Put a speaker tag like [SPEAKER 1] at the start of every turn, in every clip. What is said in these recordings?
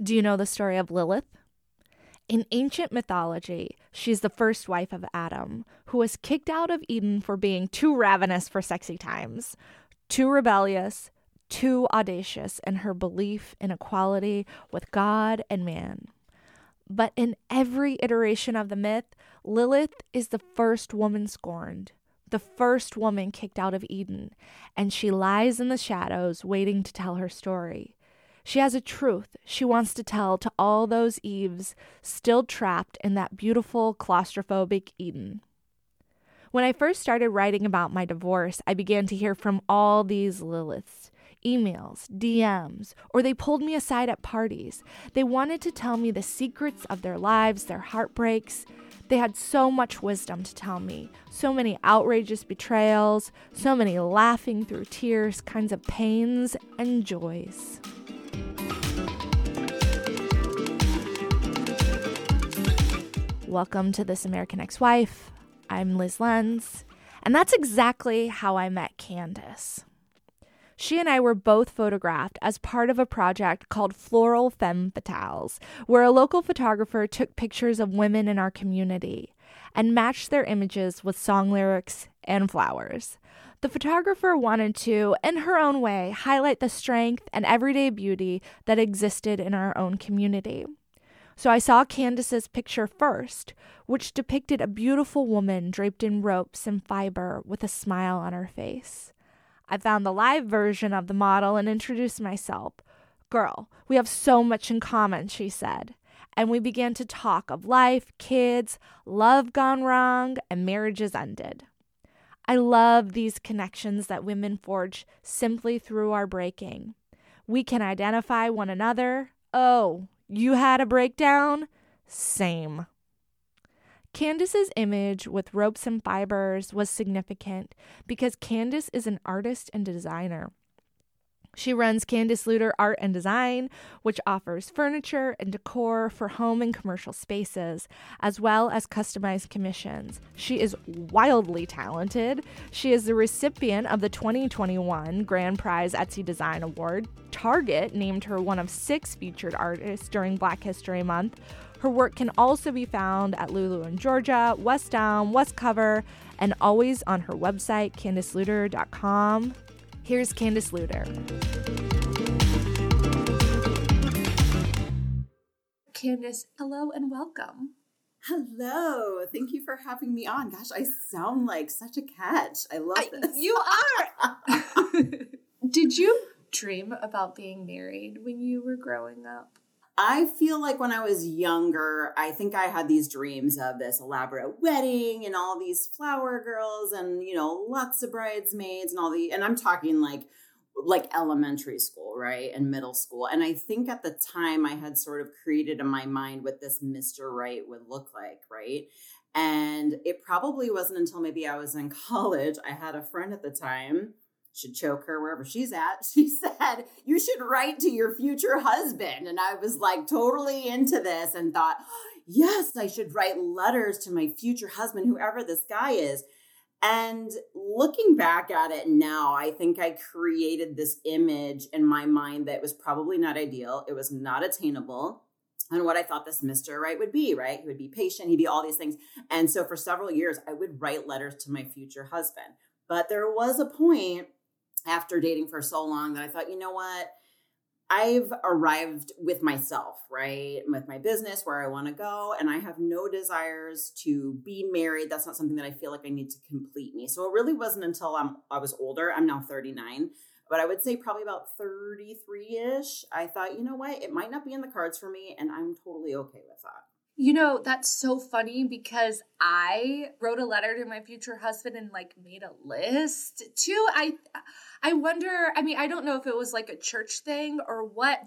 [SPEAKER 1] Do you know the story of Lilith? In ancient mythology, she's the first wife of Adam, who was kicked out of Eden for being too ravenous for sexy times, too rebellious, too audacious in her belief in equality with God and man. But in every iteration of the myth, Lilith is the first woman scorned, the first woman kicked out of Eden, and she lies in the shadows waiting to tell her story. She has a truth she wants to tell to all those Eves still trapped in that beautiful claustrophobic Eden. When I first started writing about my divorce, I began to hear from all these Liliths emails, DMs, or they pulled me aside at parties. They wanted to tell me the secrets of their lives, their heartbreaks. They had so much wisdom to tell me, so many outrageous betrayals, so many laughing through tears kinds of pains and joys. Welcome to This American Ex Wife. I'm Lyz Lenz, and that's exactly how I met Candice. She and I were both photographed as part of a project called Floral Femme Fatales, where a local photographer took pictures of women in our community and matched their images with song lyrics and flowers. The photographer wanted to, in her own way, highlight the strength and everyday beauty that existed in our own community. So I saw Candice's picture first, which depicted a beautiful woman draped in ropes and fiber with a smile on her face. I found the live version of the model and introduced myself. Girl, we have so much in common, she said. And we began to talk of life, kids, love gone wrong, and marriages ended. I love these connections that women forge simply through our breaking. We can identify one another. Oh, you had a breakdown? Same. Candice's image with ropes and fibers was significant because Candice is an artist and designer. She runs Candice Luter Art and Design, which offers furniture and decor for home and commercial spaces, as well as customized commissions. She is wildly talented. She is the recipient of the 2021 Grand Prize Etsy Design Award. Target named her one of six featured artists during Black History Month. Her work can also be found at Lulu in Georgia, West Elm, West Cover, and always on her website, CandiceLuter.com. Here's Candice Luter. Candice, hello and welcome.
[SPEAKER 2] Hello. Thank you for having me on. Gosh, I sound like such a catch. I love this.
[SPEAKER 1] you are. Did you dream about being married when you were growing up?
[SPEAKER 2] I feel like when I was younger, I think I had these dreams of this elaborate wedding and all these flower girls and, you know, lots of bridesmaids and all the, and I'm talking like, like elementary school, right? And middle school. And I think at the time I had sort of created in my mind what this Mr. Right would look like, right? And it probably wasn't until maybe I was in college. I had a friend at the time should choke her wherever she's at. She said, You should write to your future husband. And I was like totally into this and thought, Yes, I should write letters to my future husband, whoever this guy is. And looking back at it now, I think I created this image in my mind that was probably not ideal. It was not attainable and what I thought this Mr. Right would be, right? He would be patient, he'd be all these things. And so for several years, I would write letters to my future husband. But there was a point after dating for so long that I thought, you know what? I've arrived with myself, right? With my business, where I want to go, and I have no desires to be married. That's not something that I feel like I need to complete me. So it really wasn't until I'm, I was older. I'm now 39, but I would say probably about 33 ish. I thought, you know what? It might not be in the cards for me, and I'm totally okay with that.
[SPEAKER 1] You know, that's so funny because I wrote a letter to my future husband and like made a list too. I I wonder, I mean, I don't know if it was like a church thing or what.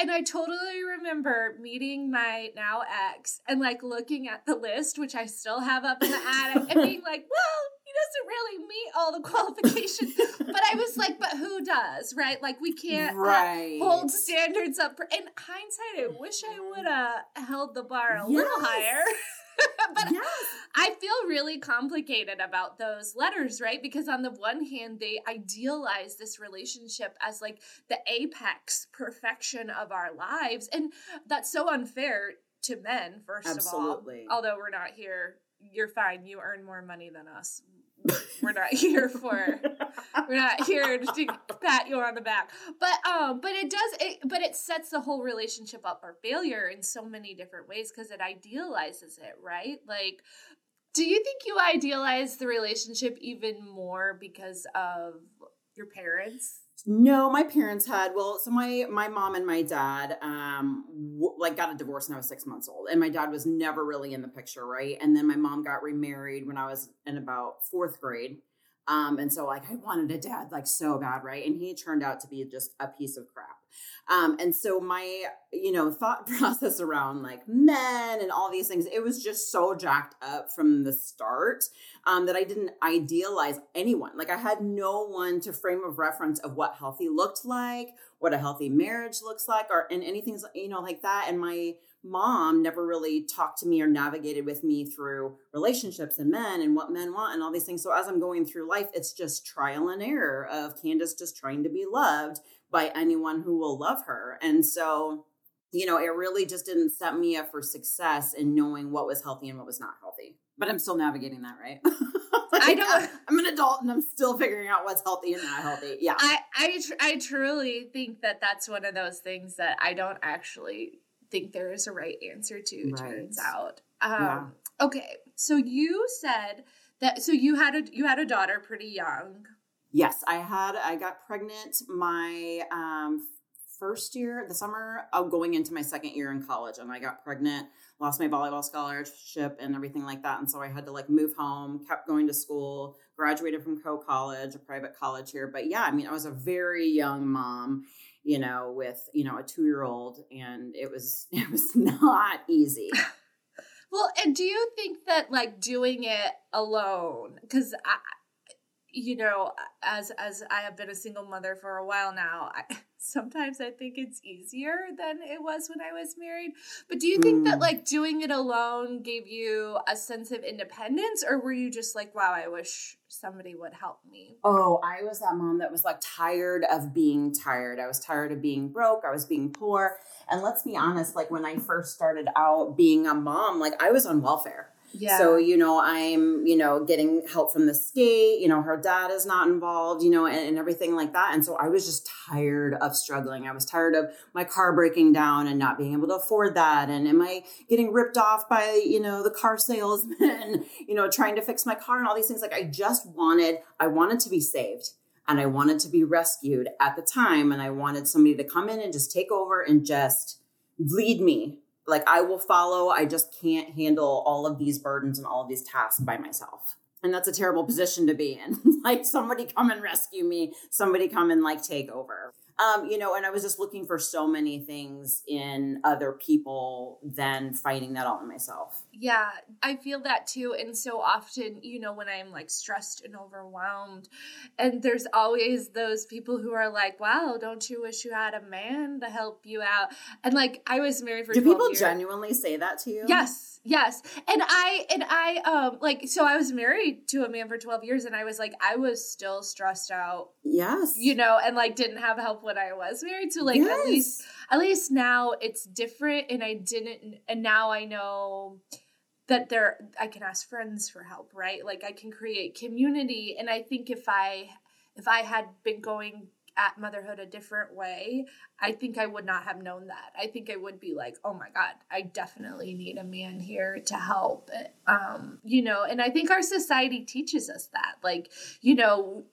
[SPEAKER 1] And I totally remember meeting my now ex and like looking at the list, which I still have up in the attic, and being like, well, doesn't really meet all the qualifications. but I was like, but who does, right? Like we can't right. uh, hold standards up. For, in hindsight, I wish I would have held the bar a yes. little higher. but yes. I feel really complicated about those letters, right? Because on the one hand, they idealize this relationship as like the apex perfection of our lives. And that's so unfair to men, first Absolutely. of all. Although we're not here, you're fine. You earn more money than us we're not here for we're not here to pat you on the back. But um but it does it but it sets the whole relationship up for failure in so many different ways because it idealizes it right? Like do you think you idealize the relationship even more because of your parents
[SPEAKER 2] no, my parents had well, so my my mom and my dad um w- like got a divorce when I was 6 months old and my dad was never really in the picture, right? And then my mom got remarried when I was in about 4th grade. Um and so like I wanted a dad like so bad, right? And he turned out to be just a piece of crap. Um, and so my, you know, thought process around like men and all these things, it was just so jacked up from the start um, that I didn't idealize anyone. Like I had no one to frame of reference of what healthy looked like, what a healthy marriage looks like, or and anything, you know, like that. And my mom never really talked to me or navigated with me through relationships and men and what men want and all these things. So as I'm going through life, it's just trial and error of Candice just trying to be loved by anyone who will love her. And so, you know, it really just didn't set me up for success in knowing what was healthy and what was not healthy. But I'm still navigating that, right? like, I don't. I'm an adult and I'm still figuring out what's healthy and not healthy. Yeah.
[SPEAKER 1] I I, tr- I truly think that that's one of those things that I don't actually think there is a right answer to. Right. Turns out. Um, yeah. Okay, so you said that. So you had a you had a daughter pretty young.
[SPEAKER 2] Yes, I had. I got pregnant my um, first year, the summer of going into my second year in college, and I got pregnant. Lost my volleyball scholarship and everything like that, and so I had to like move home. Kept going to school. Graduated from Coe College, a private college here. But yeah, I mean, I was a very young mom, you know, with you know a two year old, and it was it was not easy.
[SPEAKER 1] well, and do you think that like doing it alone? Because I you know, as as I have been a single mother for a while now, I, sometimes I think it's easier than it was when I was married. But do you think mm. that like doing it alone gave you a sense of independence, or were you just like, wow, I wish somebody would help me?
[SPEAKER 2] Oh, I was that mom that was like tired of being tired. I was tired of being broke. I was being poor. And let's be honest, like when I first started out being a mom, like I was on welfare. Yeah. So, you know, I'm, you know, getting help from the state, you know, her dad is not involved, you know, and, and, everything like that. And so I was just tired of struggling. I was tired of my car breaking down and not being able to afford that. And am I getting ripped off by, you know, the car salesman, you know, trying to fix my car and all these things. Like I just wanted, I wanted to be saved and I wanted to be rescued at the time. And I wanted somebody to come in and just take over and just lead me like I will follow. I just can't handle all of these burdens and all of these tasks by myself. And that's a terrible position to be in. like somebody come and rescue me, somebody come and like take over. Um, you know, and I was just looking for so many things in other people than finding that all in myself.
[SPEAKER 1] Yeah, I feel that too. And so often, you know, when I'm like stressed and overwhelmed, and there's always those people who are like, wow, don't you wish you had a man to help you out? And like, I was married for
[SPEAKER 2] Do people years. genuinely say that to you?
[SPEAKER 1] Yes. Yes. And I, and I, um, like, so I was married to a man for 12 years and I was like, I was still stressed out.
[SPEAKER 2] Yes.
[SPEAKER 1] You know, and like didn't have help when I was married. So like, yes. at least, at least now it's different and I didn't, and now I know that there I can ask friends for help, right? Like I can create community and I think if I if I had been going at motherhood a different way, I think I would not have known that. I think I would be like, oh my God, I definitely need a man here to help. Um, you know, and I think our society teaches us that. Like, you know,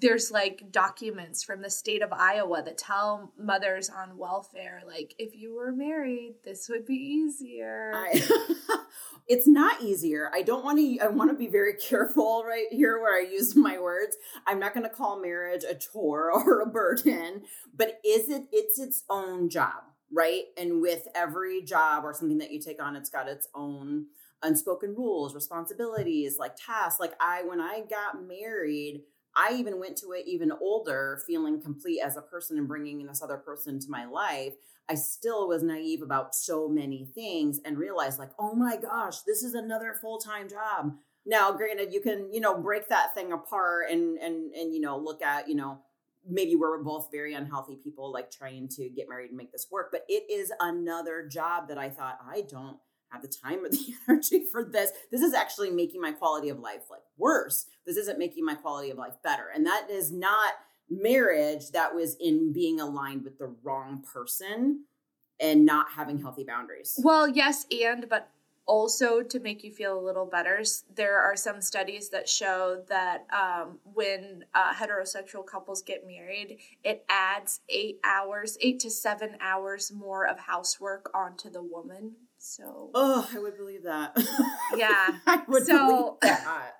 [SPEAKER 1] there's like documents from the state of Iowa that tell mothers on welfare, like, if you were married, this would be easier. I,
[SPEAKER 2] it's not easier. I don't want to, I want to be very careful right here where I use my words. I'm not going to call marriage a chore or a burden, but is it, it's its own job, right? And with every job or something that you take on, it's got its own unspoken rules, responsibilities, like tasks. Like I, when I got married, I even went to it even older, feeling complete as a person and bringing this other person to my life. I still was naive about so many things and realized, like, oh my gosh, this is another full time job. Now, granted, you can, you know, break that thing apart and and and you know, look at, you know, maybe we're both very unhealthy people like trying to get married and make this work, but it is another job that I thought I don't have the time or the energy for this. This is actually making my quality of life like worse. This isn't making my quality of life better. And that is not marriage that was in being aligned with the wrong person and not having healthy boundaries.
[SPEAKER 1] Well, yes, and but also to make you feel a little better there are some studies that show that um, when uh, heterosexual couples get married it adds eight hours eight to seven hours more of housework onto the woman so
[SPEAKER 2] oh, I would believe that.
[SPEAKER 1] Yeah,
[SPEAKER 2] I would
[SPEAKER 1] so,
[SPEAKER 2] believe that.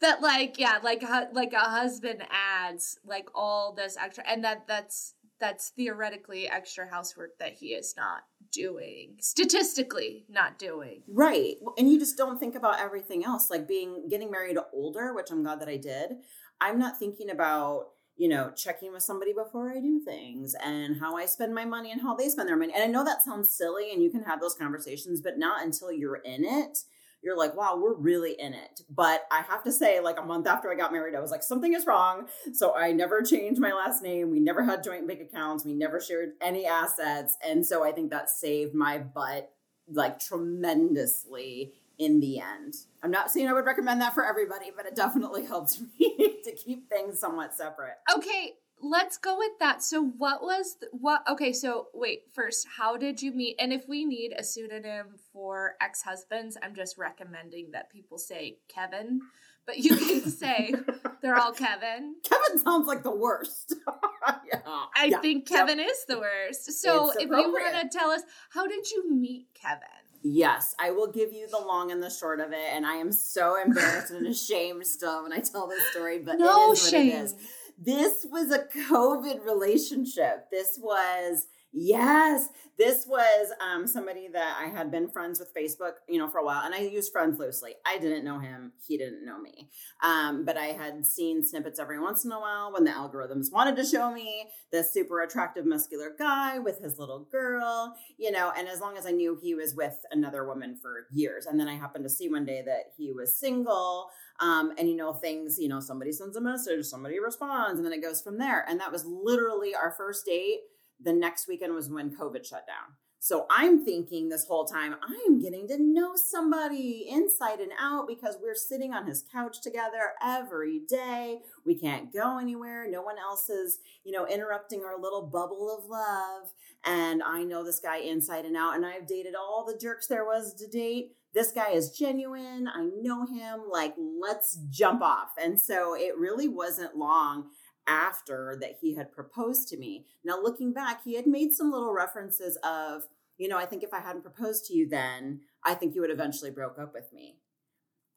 [SPEAKER 1] that like yeah, like like a husband adds like all this extra, and that that's that's theoretically extra housework that he is not doing statistically not doing
[SPEAKER 2] right and you just don't think about everything else like being getting married older which i'm glad that i did i'm not thinking about you know, checking with somebody before I do things and how I spend my money and how they spend their money. And I know that sounds silly and you can have those conversations, but not until you're in it. You're like, wow, we're really in it. But I have to say, like a month after I got married, I was like, something is wrong. So I never changed my last name. We never had joint bank accounts. We never shared any assets. And so I think that saved my butt like tremendously in the end. I'm not saying I would recommend that for everybody, but it definitely helps me to keep things somewhat separate.
[SPEAKER 1] Okay, let's go with that. So what was the, what okay, so wait, first, how did you meet? And if we need a pseudonym for ex-husbands, I'm just recommending that people say Kevin, but you can say they're all Kevin.
[SPEAKER 2] Kevin sounds like the worst.
[SPEAKER 1] yeah. I yeah. think Kevin yep. is the worst. So if you want to tell us, how did you meet Kevin?
[SPEAKER 2] Yes, I will give you the long and the short of it. And I am so embarrassed and ashamed still when I tell this story, but no it is shame. what it is. This was a COVID relationship. This was Yes, this was um, somebody that I had been friends with Facebook, you know, for a while, and I used friends loosely. I didn't know him; he didn't know me, um, but I had seen snippets every once in a while when the algorithms wanted to show me this super attractive, muscular guy with his little girl, you know. And as long as I knew he was with another woman for years, and then I happened to see one day that he was single, um, and you know, things, you know, somebody sends a message, somebody responds, and then it goes from there. And that was literally our first date the next weekend was when COVID shut down. So I'm thinking this whole time, I'm getting to know somebody inside and out because we're sitting on his couch together every day. We can't go anywhere. No one else is, you know, interrupting our little bubble of love. And I know this guy inside and out, and I've dated all the jerks there was to date. This guy is genuine. I know him. Like, let's jump off. And so it really wasn't long after that he had proposed to me. Now, looking back, he had made some little references of, you know, I think if I hadn't proposed to you then, I think you would eventually broke up with me.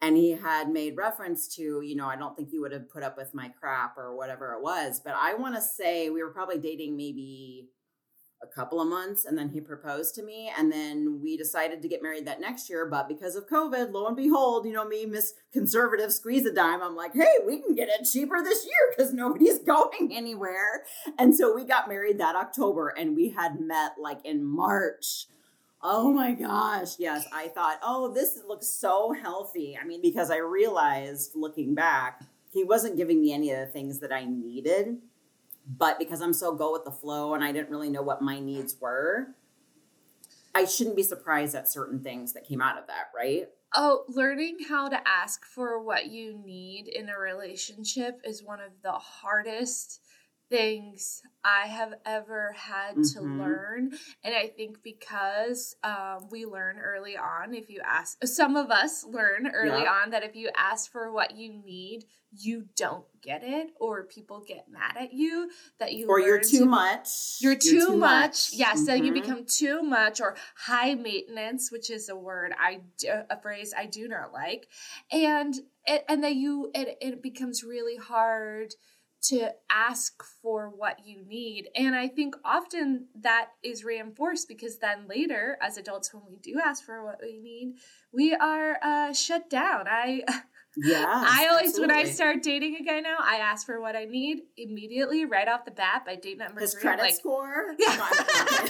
[SPEAKER 2] And he had made reference to, you know, I don't think you would have put up with my crap or whatever it was. But I want to say we were probably dating maybe a couple of months and then he proposed to me and then we decided to get married that next year but because of covid lo and behold you know me miss conservative squeeze a dime i'm like hey we can get it cheaper this year because nobody's going anywhere and so we got married that october and we had met like in march Oh my gosh. Yes. I thought, oh, this looks so healthy. I mean, because I realized looking back, he wasn't giving me any of the things that I needed but because I'm so go with the flow and I didn't really know what my needs were, I shouldn't be surprised at certain things that came out of that, right?
[SPEAKER 1] Oh, learning how to ask for what you need in a relationship is one of the hardest things I have ever had mm-hmm. to learn. And I think because um, we learn early on, if you ask, some of us learn early yeah. on that if you ask for what you need, you don't get it, or people get mad at you that you
[SPEAKER 2] or you're too to, much.
[SPEAKER 1] You're too, you're too much. much. Yes, mm-hmm. so you become too much or high maintenance, which is a word I a phrase I do not like, and it, and that you it, it becomes really hard to ask for what you need. And I think often that is reinforced because then later, as adults, when we do ask for what we need, we are uh, shut down. I
[SPEAKER 2] Yeah.
[SPEAKER 1] I always,
[SPEAKER 2] absolutely.
[SPEAKER 1] when I start dating a guy now, I ask for what I need immediately, right off the bat, by date number
[SPEAKER 2] his
[SPEAKER 1] three.
[SPEAKER 2] credit
[SPEAKER 1] like,
[SPEAKER 2] score.
[SPEAKER 1] Yeah.
[SPEAKER 2] No, I'm kidding.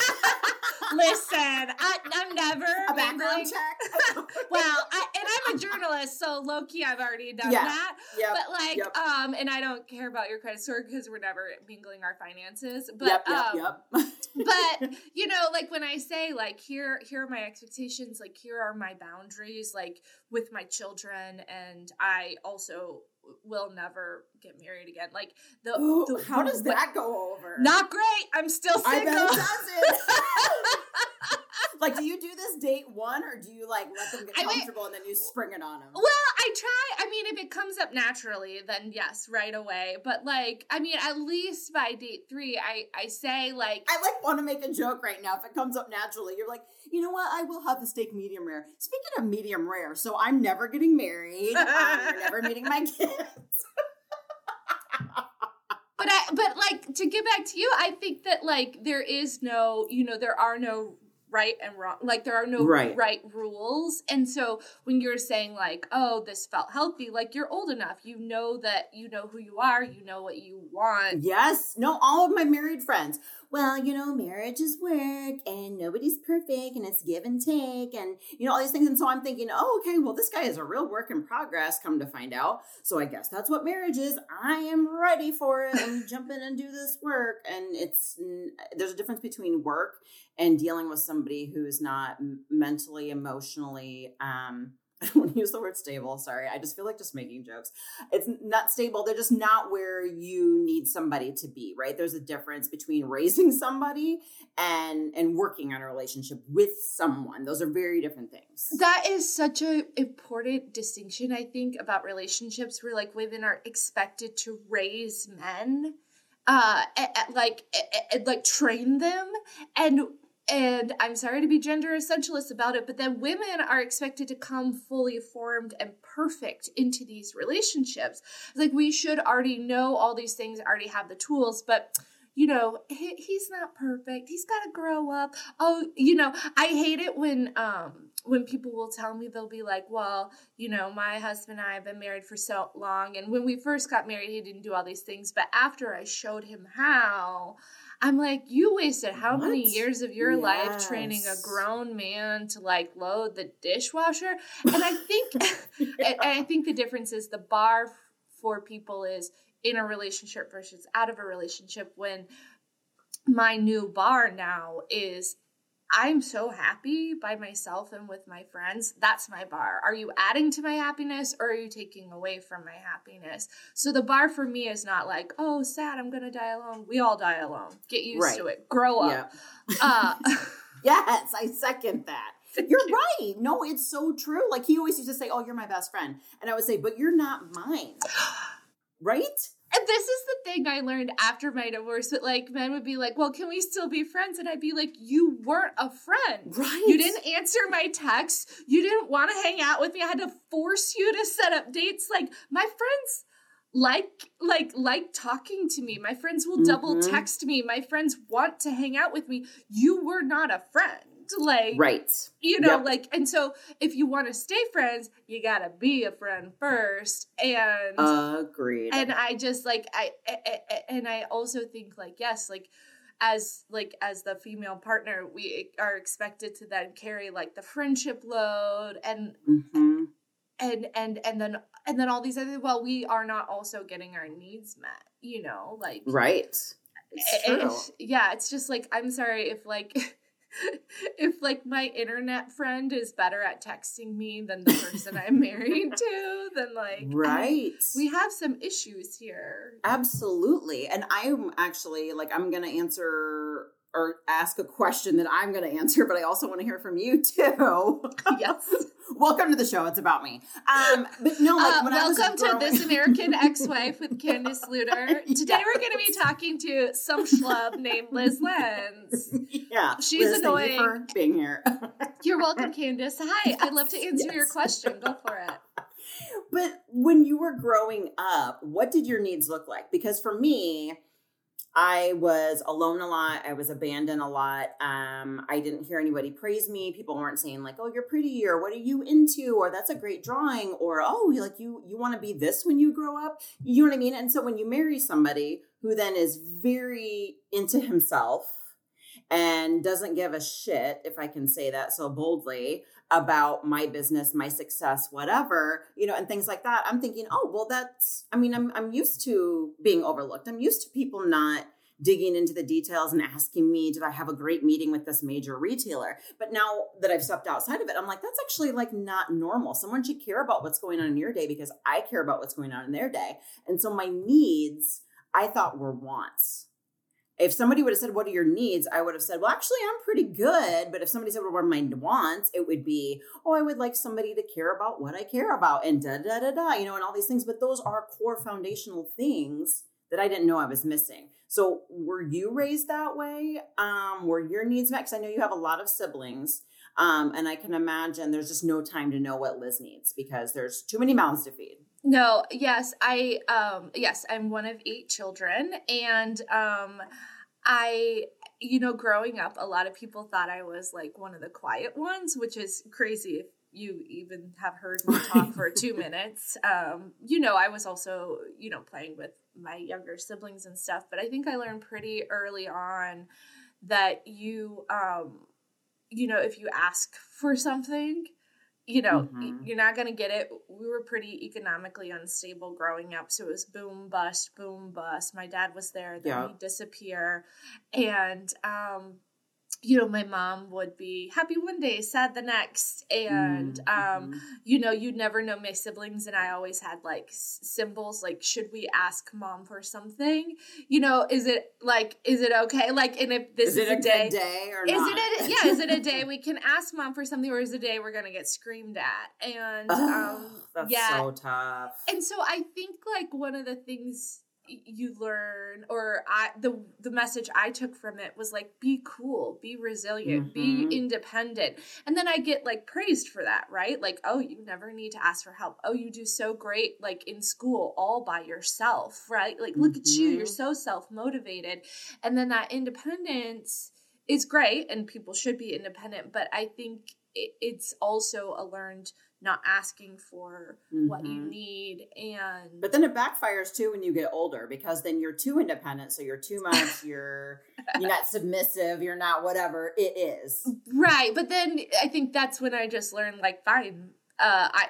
[SPEAKER 1] listen, I, I'm never
[SPEAKER 2] a background check.
[SPEAKER 1] Well, I, and I'm a journalist, so low key, I've already done
[SPEAKER 2] Yeah.
[SPEAKER 1] that.
[SPEAKER 2] yep.
[SPEAKER 1] But like,
[SPEAKER 2] Yep.
[SPEAKER 1] um, and I don't care about your credit score because we're never mingling our finances. But
[SPEAKER 2] yep. Yep.
[SPEAKER 1] um,
[SPEAKER 2] yep.
[SPEAKER 1] but you know like when i say like here here are my expectations like here are my boundaries like with my children and i also will never get married again like the,
[SPEAKER 2] Ooh,
[SPEAKER 1] the
[SPEAKER 2] how does that go over?
[SPEAKER 1] not great i'm still
[SPEAKER 2] I
[SPEAKER 1] single
[SPEAKER 2] bet it doesn't. like, do you do this date one, or do you like let them get
[SPEAKER 1] I mean-
[SPEAKER 2] comfortable and then you spring it on them?
[SPEAKER 1] well i try i mean if it comes up naturally then yes right away but like i mean at least by date three i i say like
[SPEAKER 2] I like want to make a joke right now. If it comes up naturally, you're like, you know what? I will have the steak medium rare. Speaking of medium rare, so I'm never getting married. you're never meeting my kids.
[SPEAKER 1] but I but like to get back to you, I think that like there is no, you know, there are no right and wrong. Like there are no
[SPEAKER 2] Right.
[SPEAKER 1] right, rules. And so when you're saying like, "Oh, this felt healthy," like you're old enough. You know that you know who you are, you know what you want.
[SPEAKER 2] Yes. No, all of my married friends. Well, you know, marriage is work and nobody's perfect and it's give and take and, you know, all these things. And so I'm thinking, oh, okay, well, this guy is a real work in progress, come to find out. So I guess that's what marriage is. I am ready for it. Let me jump in and do this work. And it's, there's a difference between work and dealing with somebody who's not mentally, emotionally, um, I don't want to use the word stable. Sorry. I just feel like just making jokes. It's not stable. They're just not where you need somebody to be, right? There's a difference between raising somebody and and working on a relationship with someone. Those are very different things.
[SPEAKER 1] That is such a important distinction I think about relationships where like women are expected to raise men uh like like train them and and I'm sorry to be gender essentialist about it, but then women are expected to come fully formed and perfect into these relationships. Like we should already know all these things, already have the tools, but you know, he, he's not perfect. He's got to grow up. Oh, you know, I hate it when um when people will tell me they'll be like, "Well, you know, my husband and I have been married for so long and when we first got married, he didn't do all these things, but after I showed him how, I'm like, you wasted how many years of your life training a grown man to like load the dishwasher? And I think and I think the difference is the bar for people is in a relationship versus out of a relationship when my new bar now is I'm so happy by myself and with my friends. That's my bar. Are you adding to my happiness or are you taking away from my happiness? So the bar for me is not like, oh, sad, I'm going to die alone. We all die alone. Get used
[SPEAKER 2] Right.
[SPEAKER 1] to it. Grow up.
[SPEAKER 2] Yeah.
[SPEAKER 1] Uh,
[SPEAKER 2] Yes, I second that. You're right. No, it's so true. Like he always used to say, "Oh, you're my best friend," and I would say, "But you're not mine." Right?
[SPEAKER 1] And this is the thing I learned after my divorce that like men would be like, "Well, can we still be friends?" And I'd be like, "You weren't a friend.
[SPEAKER 2] Right.
[SPEAKER 1] You didn't answer my texts. You didn't want to hang out with me. I had to force you to set up dates. Like my friends like like like talking to me. My friends will double
[SPEAKER 2] Mhm.
[SPEAKER 1] text me. My friends want to hang out with me. You were not a friend. Like
[SPEAKER 2] Right.
[SPEAKER 1] you know
[SPEAKER 2] Yep.
[SPEAKER 1] like and so if you want to stay friends, you got to be a friend first. And
[SPEAKER 2] Agreed.
[SPEAKER 1] and i just like I, I, I and i also think like yes like as like as the female partner we are expected to then carry like the friendship load and
[SPEAKER 2] hmm
[SPEAKER 1] and and and then and then all these other well we are not also getting our needs met you know like
[SPEAKER 2] Right. It's
[SPEAKER 1] it- yeah it's just like i'm sorry if like if like my internet friend is better at texting me than the person i'm married to then like
[SPEAKER 2] right.
[SPEAKER 1] we have some issues here
[SPEAKER 2] Absolutely. And I'm actually like, I'm going to answer or ask a question that I'm going to answer, but I also want to hear from you too.
[SPEAKER 1] yes
[SPEAKER 2] Welcome to the show. It's about me. Um, but no, like
[SPEAKER 1] Uh,
[SPEAKER 2] when I was
[SPEAKER 1] welcome to
[SPEAKER 2] growing-
[SPEAKER 1] This American Ex-Wife with Candice Luter. Today we're going to be talking to some schlub named Lyz Lenz.
[SPEAKER 2] yeah,
[SPEAKER 1] She's
[SPEAKER 2] Lyz,
[SPEAKER 1] annoying.
[SPEAKER 2] for being here.
[SPEAKER 1] You're welcome, Candice. Hi, I'd love to
[SPEAKER 2] Yes,
[SPEAKER 1] answer your question. Go for it.
[SPEAKER 2] But when you were growing up, what did your needs look like? Because for me, I was alone a lot. I was abandoned a lot. Um, I didn't hear anybody praise me. People weren't saying like, "Oh, you're pretty," or "What are you into?" or "That's a great drawing," or "Oh, like you you want to be this when you grow up." You know what I mean? And so when you marry somebody who then is very into himself and doesn't give a shit, if I can say that so boldly, about my business, my success, whatever, you know, and things like that. I'm thinking, oh, well, that's, I mean, I'm, I'm used to being overlooked. I'm used to people not digging into the details and asking me, did I have a great meeting with this major retailer? But now that I've stepped outside of it, I'm like, that's actually like not normal. Someone should care about what's going on in your day because I care about what's going on in their day. And so my needs, I thought were wants if somebody would have said, What are your needs? I would have said, Well, actually, I'm pretty good. But if somebody said, What are my wants? It would be, Oh, I would like somebody to care about what I care about and da da da da, you know, and all these things. But those are core foundational things that I didn't know I was missing. So were you raised that way? Um, were your needs met? Because I know you have a lot of siblings. Um, and I can imagine there's just no time to know what Lyz needs because there's too many mouths to feed.
[SPEAKER 1] No, yes, I um yes, I'm one of eight children and um I you know, growing up a lot of people thought I was like one of the quiet ones, which is crazy if you even have heard me talk for 2 minutes. Um you know, I was also, you know, playing with my younger siblings and stuff, but I think I learned pretty early on that you um you know, if you ask for something, you know, mm-hmm. you're not going to get it. We were pretty economically unstable growing up. So it was boom, bust, boom, bust. My dad was there, then he'd disappear. And, um, you know, my mom would be happy one day, sad the next. And, um, mm-hmm. um, you know, you'd never know my siblings. And I always had like symbols like, should we ask mom for something? You know, is it like, is it okay? Like, and if this is,
[SPEAKER 2] a, day, day or
[SPEAKER 1] is
[SPEAKER 2] not?
[SPEAKER 1] it a, yeah, is it a day we can ask mom for something or is it a day we're going to get screamed at? And, um,
[SPEAKER 2] that's
[SPEAKER 1] yeah.
[SPEAKER 2] so tough.
[SPEAKER 1] And so I think like one of the things you learn or i the the message i took from it was like be cool be resilient mm-hmm. be independent and then i get like praised for that right like oh you never need to ask for help oh you do so great like in school all by yourself right like look mm-hmm. at you you're mm-hmm. so self-motivated and then that independence is great and people should be independent but i think it's also a learned not asking for mm-hmm. what you mm-hmm. need and
[SPEAKER 2] but then it backfires too when you get older because then you're too independent so you're too much you're you're not submissive you're not whatever it is
[SPEAKER 1] right but then i think that's when i just learned like fine uh i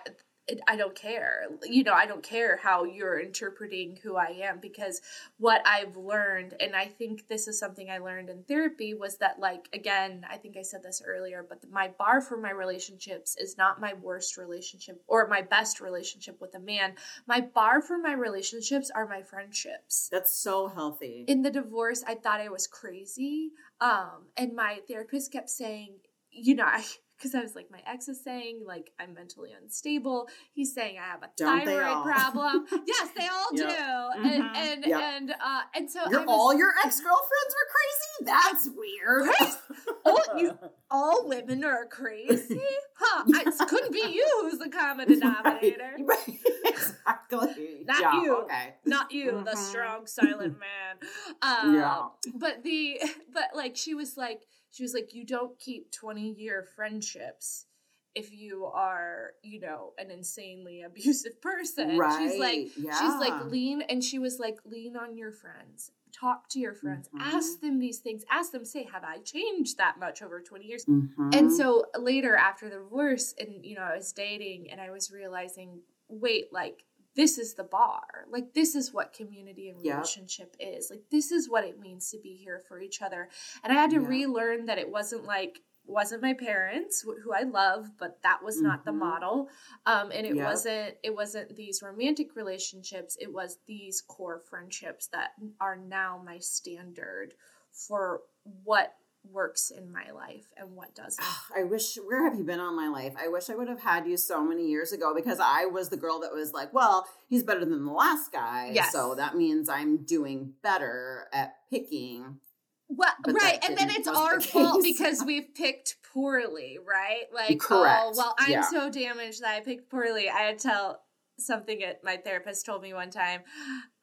[SPEAKER 1] I don't care. You know, I don't care how you're interpreting who I am because what I've learned, and I think this is something I learned in therapy, was that, like, again, I think I said this earlier, but my bar for my relationships is not my worst relationship or my best relationship with a man. My bar for my relationships are my friendships.
[SPEAKER 2] That's so healthy.
[SPEAKER 1] In the divorce, I thought I was crazy. Um, and my therapist kept saying, you know, I, because I was like, my ex is saying like I'm mentally unstable. He's saying I have a Don't thyroid problem. yes, they all yep. do. Mm-hmm. And and yep. and uh, and so
[SPEAKER 2] was, all your ex girlfriends were crazy. That's weird.
[SPEAKER 1] Crazy. all you, all women are crazy. Huh? It couldn't be you who's the common denominator.
[SPEAKER 2] Right. right. Exactly.
[SPEAKER 1] Not
[SPEAKER 2] yeah,
[SPEAKER 1] you.
[SPEAKER 2] Okay.
[SPEAKER 1] Not you, mm-hmm. the strong, silent man. Uh, yeah. But the but like she was like she was like, you don't keep 20 year friendships if you are, you know, an insanely abusive person.
[SPEAKER 2] Right.
[SPEAKER 1] She's like,
[SPEAKER 2] yeah.
[SPEAKER 1] she's like, lean, and she was like, lean on your friends. Talk to your friends. Mm-hmm. Ask them these things. Ask them, say, have I changed that much over 20 years?
[SPEAKER 2] Mm-hmm.
[SPEAKER 1] And so later after the divorce, and, you know, I was dating and I was realizing, wait, like, this is the bar. Like this is what community and relationship yep. is. Like this is what it means to be here for each other. And I had to relearn that it wasn't like wasn't my parents who I love, but that was not mm-hmm. the model. Um, and it yep. wasn't it wasn't these romantic relationships. It was these core friendships that are now my standard for what works in my life and what doesn't.
[SPEAKER 2] I wish, where have you been all my life? I wish I would have had you so many years ago because I was the girl that was like, well, he's better than the last guy. Yes. So that means I'm doing better at picking.
[SPEAKER 1] Well, but right. And then it's our the fault because we've picked poorly, right? Like, oh, Correct. oh, well, I'm yeah. so damaged that I picked poorly. I had to tell something that my therapist told me one time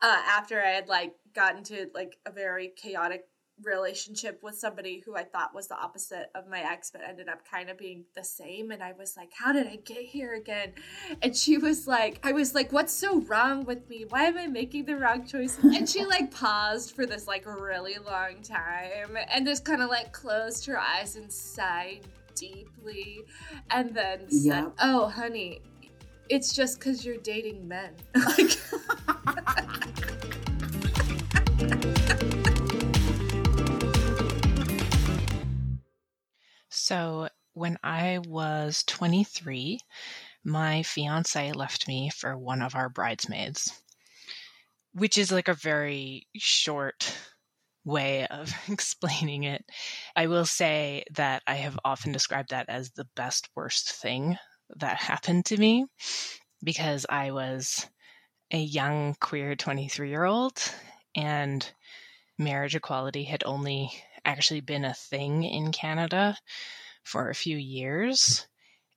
[SPEAKER 1] uh, after I had like gotten to like a very chaotic relationship with somebody who I thought was the opposite of my ex, but ended up kind of being the same. And I was like, How did I get here again? And she was like, I was like, What's so wrong with me? Why am I making the wrong choices? And she like paused for this like really long time and just kind of like closed her eyes and sighed deeply and then said. Oh, honey, it's just because you're dating men. like,
[SPEAKER 3] So, when I was 23, my fiance left me for one of our bridesmaids, which is like a very short way of explaining it. I will say that I have often described that as the best worst thing that happened to me because I was a young queer 23 year old and marriage equality had only actually been a thing in Canada for a few years.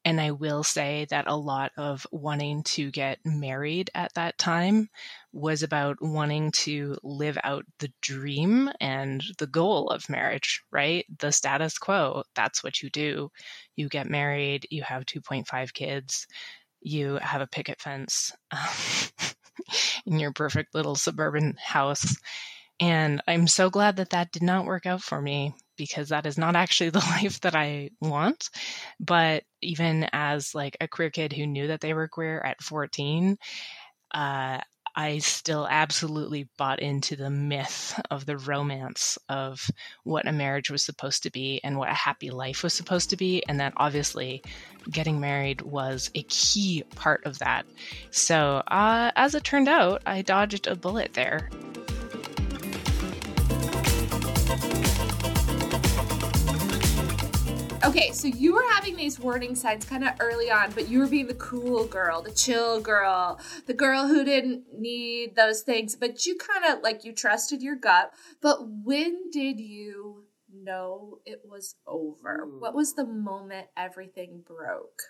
[SPEAKER 3] And I will say that a lot of wanting to get married at that time was about wanting to live out the dream and the goal of marriage, right? The status quo. That's what you do. You get married, you have 2.5 kids, you have a picket fence in your perfect little suburban house and I'm so glad that that did not work out for me because that is not actually the life that I want. But even as like a queer kid who knew that they were queer at 14, uh, I still absolutely bought into the myth of the romance of what a marriage was supposed to be and what a happy life was supposed to be. And that obviously getting married was a key part of that. So, uh, as it turned out, I dodged a bullet there.
[SPEAKER 1] Okay, so you were having these warning signs kind of early on, but you were being the cool girl, the chill girl, the girl who didn't need those things, but you kind of like you trusted your gut. But when did you know it was over? What was the moment everything broke?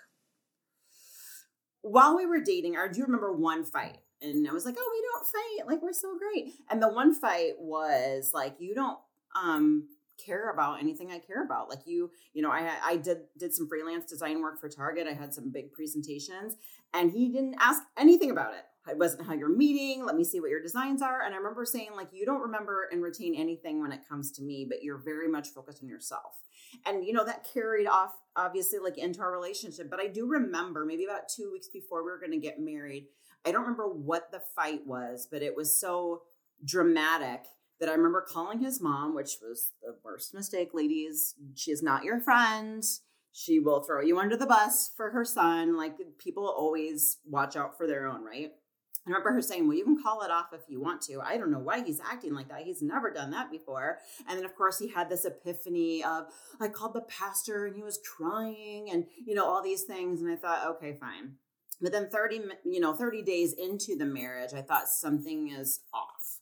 [SPEAKER 2] While we were dating, I do you remember one fight. And I was like, oh, we don't fight. Like, we're so great. And the one fight was like, you don't um care about anything I care about. Like you, you know, I I did did some freelance design work for Target. I had some big presentations, and he didn't ask anything about it. It wasn't how you're meeting. Let me see what your designs are. And I remember saying, like, you don't remember and retain anything when it comes to me, but you're very much focused on yourself. And you know that carried off obviously like into our relationship. But I do remember maybe about two weeks before we were going to get married. I don't remember what the fight was, but it was so dramatic that I remember calling his mom, which was the worst mistake, ladies. She is not your friend. She will throw you under the bus for her son. Like people always watch out for their own, right? I remember her saying, Well, you can call it off if you want to. I don't know why he's acting like that. He's never done that before. And then, of course, he had this epiphany of, I called the pastor and he was crying and, you know, all these things. And I thought, okay, fine. But then 30, you know, 30 days into the marriage, I thought something is off.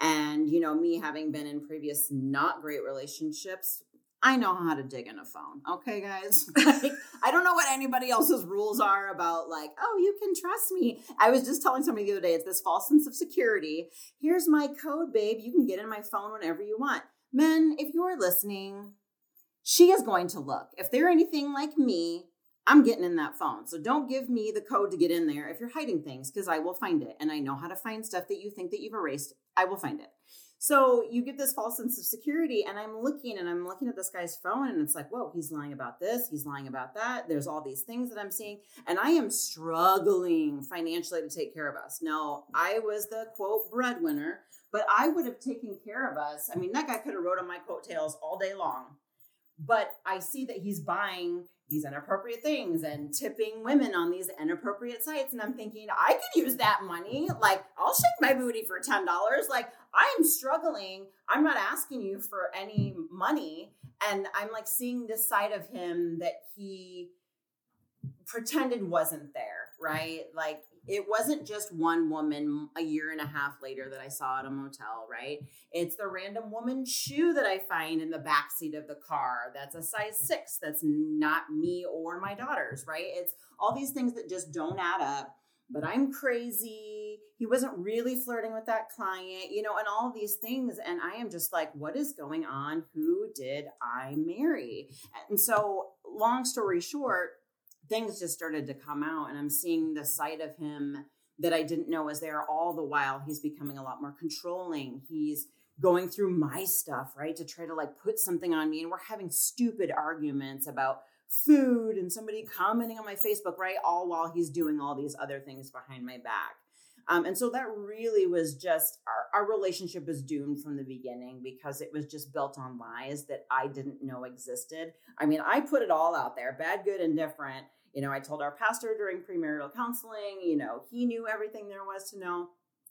[SPEAKER 2] And, you know, me having been in previous not great relationships, I know how to dig in a phone. Okay, guys. I don't know what anybody else's rules are about, like, oh, you can trust me. I was just telling somebody the other day, it's this false sense of security. Here's my code, babe. You can get in my phone whenever you want. Men, if you're listening, she is going to look. If they're anything like me, I'm getting in that phone. So don't give me the code to get in there if you're hiding things because I will find it. And I know how to find stuff that you think that you've erased. I will find it. So you get this false sense of security. And I'm looking and I'm looking at this guy's phone and it's like, whoa, he's lying about this. He's lying about that. There's all these things that I'm seeing. And I am struggling financially to take care of us. Now, I was the quote breadwinner, but I would have taken care of us. I mean, that guy could have rode on my coattails all day long. But I see that he's buying these inappropriate things and tipping women on these inappropriate sites. And I'm thinking, I could use that money. Like, I'll shake my booty for $10. Like, I'm struggling. I'm not asking you for any money. And I'm like seeing this side of him that he pretended wasn't there, right? Like, it wasn't just one woman a year and a half later that I saw at a motel, right? It's the random woman's shoe that I find in the back seat of the car. That's a size six. That's not me or my daughter's, right? It's all these things that just don't add up. but I'm crazy. He wasn't really flirting with that client, you know, and all these things. And I am just like, what is going on? Who did I marry? And so, long story short, things just started to come out, and I'm seeing the side of him that I didn't know was there all the while. He's becoming a lot more controlling. He's going through my stuff, right? To try to like put something on me. And we're having stupid arguments about food and somebody commenting on my Facebook, right? All while he's doing all these other things behind my back. Um, and so that really was just our, our relationship was doomed from the beginning because it was just built on lies that I didn't know existed. I mean, I put it all out there bad, good, and different. You know, I told our pastor during premarital counseling, you know, he knew everything there was to know.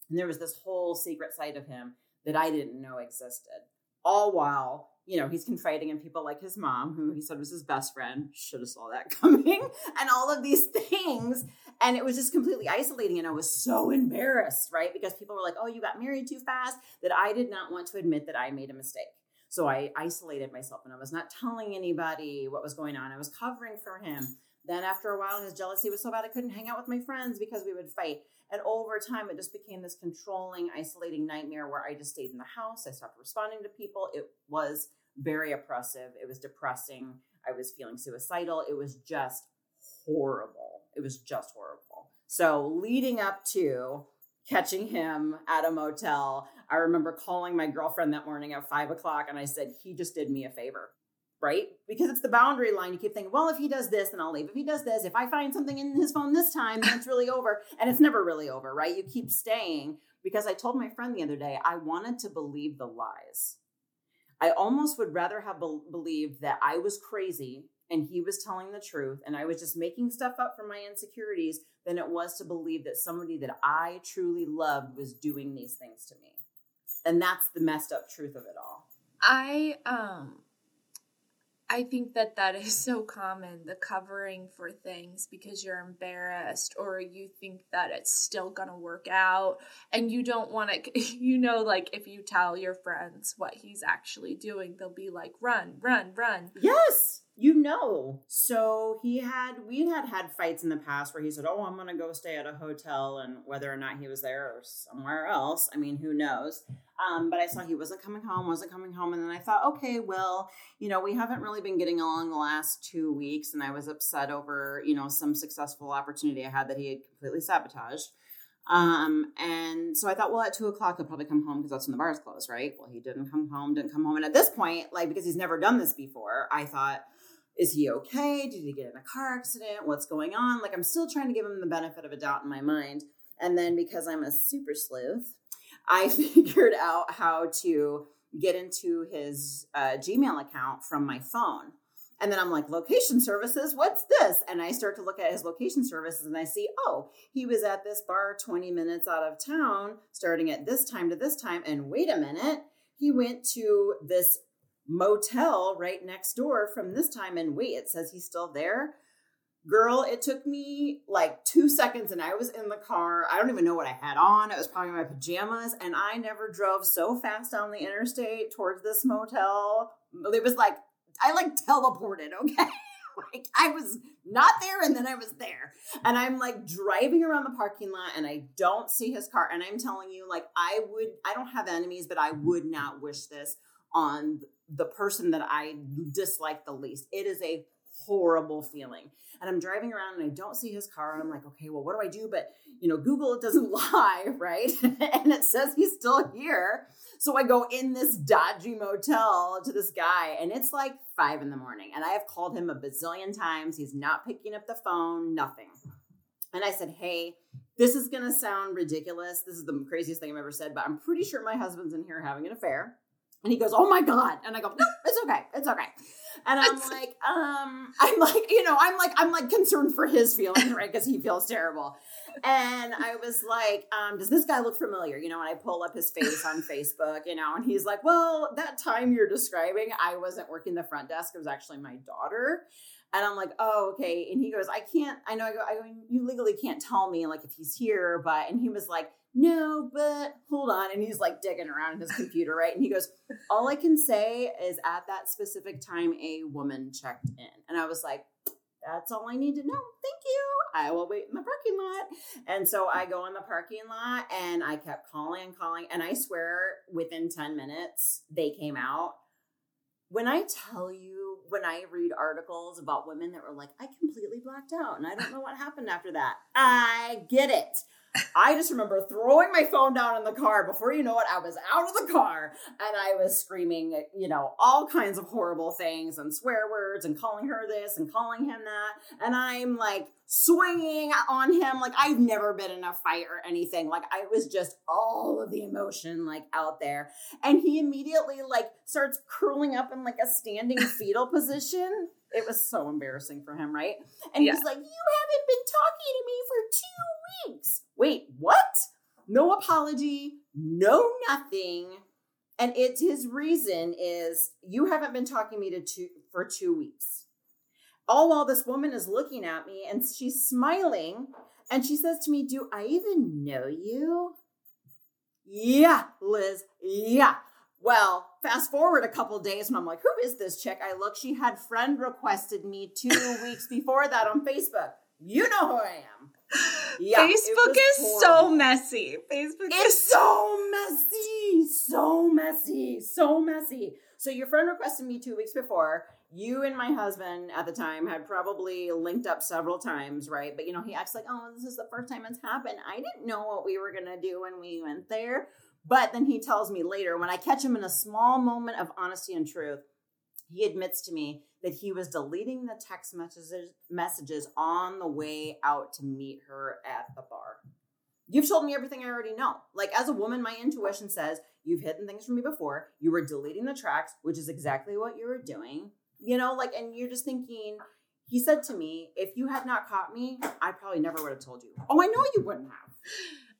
[SPEAKER 2] And there was this whole secret side of him that I didn't know existed. All while, you know, he's confiding in people like his mom, who he said was his best friend. Should have saw that coming, and all of these things. And it was just completely isolating. And I was so embarrassed, right? Because people were like, oh, you got married too fast, that I did not want to admit that I made a mistake. So I isolated myself and I was not telling anybody what was going on. I was covering for him. Then after a while, his jealousy was so bad I couldn't hang out with my friends because we would fight. And over time, it just became this controlling, isolating nightmare where I just stayed in the house. I stopped responding to people. It was very oppressive. It was depressing. I was feeling suicidal. It was just horrible. It was just horrible. So, leading up to catching him at a motel, I remember calling my girlfriend that morning at five o'clock and I said, He just did me a favor right? Because it's the boundary line. You keep thinking, well, if he does this, then I'll leave. If he does this, if I find something in his phone this time, then it's really over. And it's never really over, right? You keep staying because I told my friend the other day, I wanted to believe the lies. I almost would rather have be- believed that I was crazy and he was telling the truth and I was just making stuff up for my insecurities than it was to believe that somebody that I truly loved was doing these things to me. And that's the messed up truth of it all.
[SPEAKER 1] I um I think that that is so common, the covering for things because you're embarrassed or you think that it's still going to work out and you don't want to, you know, like if you tell your friends what he's actually doing, they'll be like, run, run, run.
[SPEAKER 2] Yes you know. So he had, we had had fights in the past where he said, Oh, I'm going to go stay at a hotel, and whether or not he was there or somewhere else, I mean, who knows? Um, but I saw he wasn't coming home, wasn't coming home. And then I thought, okay, well, you know, we haven't really been getting along the last two weeks. And I was upset over, you know, some successful opportunity I had that he had completely sabotaged. Um, and so I thought, well, at two o'clock he'll probably come home because that's when the bars close, right? Well, he didn't come home, didn't come home. And at this point, like because he's never done this before, I thought, is he okay? Did he get in a car accident? What's going on? Like, I'm still trying to give him the benefit of a doubt in my mind. And then because I'm a super sleuth, I figured out how to get into his uh, Gmail account from my phone. And then I'm like, location services, what's this? And I start to look at his location services and I see, oh, he was at this bar 20 minutes out of town, starting at this time to this time. And wait a minute, he went to this motel right next door from this time and wait it says he's still there girl it took me like two seconds and i was in the car. I don't even know what i had on. It was probably my pajamas and i never drove so fast down the interstate towards this motel. It was like i like teleported okay? Like i was not there and then i was there. And i'm like driving around the parking lot and i don't see his car. And i'm telling you like i would i don't have enemies but i would not wish this on the person that I dislike the least. It is a horrible feeling. And I'm driving around and I don't see his car. And I'm like, okay, well, what do I do? But, you know, Google, it doesn't lie, right? and it says he's still here. So I go in this dodgy motel to this guy, and it's like five in the morning. And I have called him a bazillion times. He's not picking up the phone, nothing. And I said, hey, this is going to sound ridiculous. This is the craziest thing I've ever said, but I'm pretty sure my husband's in here having an affair. And he goes, "Oh my god!" And I go, "No, it's okay, it's okay." And I'm like, um, I'm like, you know, I'm like, I'm like concerned for his feelings, right? Because he feels terrible. And I was like, um, does this guy look familiar? You know, and I pull up his face on Facebook, you know, and he's like, well, that time you're describing, I wasn't working the front desk. It was actually my daughter. And I'm like, oh, okay. And he goes, I can't, I know, I go, I go, you legally can't tell me like if he's here, but, and he was like, no, but hold on. And he's like digging around in his computer, right? And he goes, All I can say is at that specific time, a woman checked in. And I was like, That's all I need to know. Thank you. I will wait in the parking lot. And so I go in the parking lot and I kept calling and calling. And I swear within 10 minutes, they came out. When I tell you, when I read articles about women that were like, I completely blacked out and I don't know what happened after that, I get it. I just remember throwing my phone down in the car. Before you know it, I was out of the car and I was screaming, you know, all kinds of horrible things and swear words and calling her this and calling him that. And I'm like swinging on him. Like I've never been in a fight or anything. Like I was just all of the emotion like out there. And he immediately like starts curling up in like a standing fetal position. It was so embarrassing for him, right? And yeah. he's like, You haven't been talking to me for two weeks. Wait, what? No apology, no nothing. And it's his reason is you haven't been talking to me to two, for two weeks. All while this woman is looking at me and she's smiling and she says to me, Do I even know you? Yeah, Lyz. Yeah. Well, fast forward a couple days and I'm like, who is this chick? I look, she had friend requested me two weeks before that on Facebook. You know who I am.
[SPEAKER 1] Yeah, Facebook is horrible. so messy. Facebook
[SPEAKER 2] it's is so messy, so messy, so messy. So your friend requested me two weeks before. You and my husband at the time had probably linked up several times, right? But you know, he acts like, "Oh, this is the first time it's happened. I didn't know what we were gonna do when we went there." But then he tells me later, when I catch him in a small moment of honesty and truth, he admits to me that he was deleting the text messages messages on the way out to meet her at the bar. You've told me everything I already know. Like as a woman, my intuition says you've hidden things from me before. You were deleting the tracks, which is exactly what you were doing. You know, like, and you're just thinking, he said to me, if you had not caught me, I probably never would have told you. Oh, I know you wouldn't have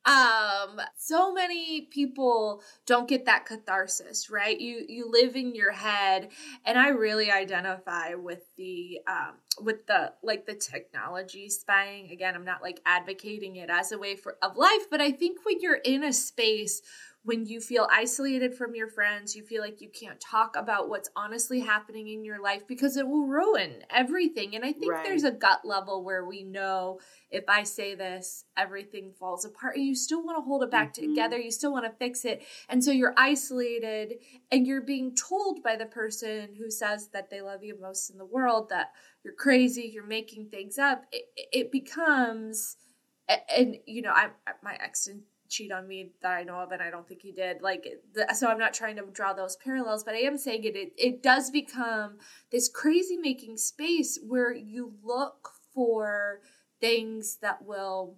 [SPEAKER 1] um so many people don't get that catharsis right? You you live in your head and i really identify with the um with the like the technology spying. Again i'm not like advocating it as a way for of life but i think when you're in a space when you feel isolated from your friends, you feel like you can't talk about what's honestly happening in your life because it will ruin everything. And I think right. there's a gut level where we know if I say this, everything falls apart. And you still want to hold it back mm-hmm. together, you still want to fix it. And so you're isolated and you're being told by the person who says that they love you most in the world that you're crazy, you're making things up. It, it becomes, and you know, I my ex cheat on me that I know of, and I don't think he did. Like, the, so I'm not trying to draw those parallels, but I am saying it, it. It does become this crazy making space where you look for things that will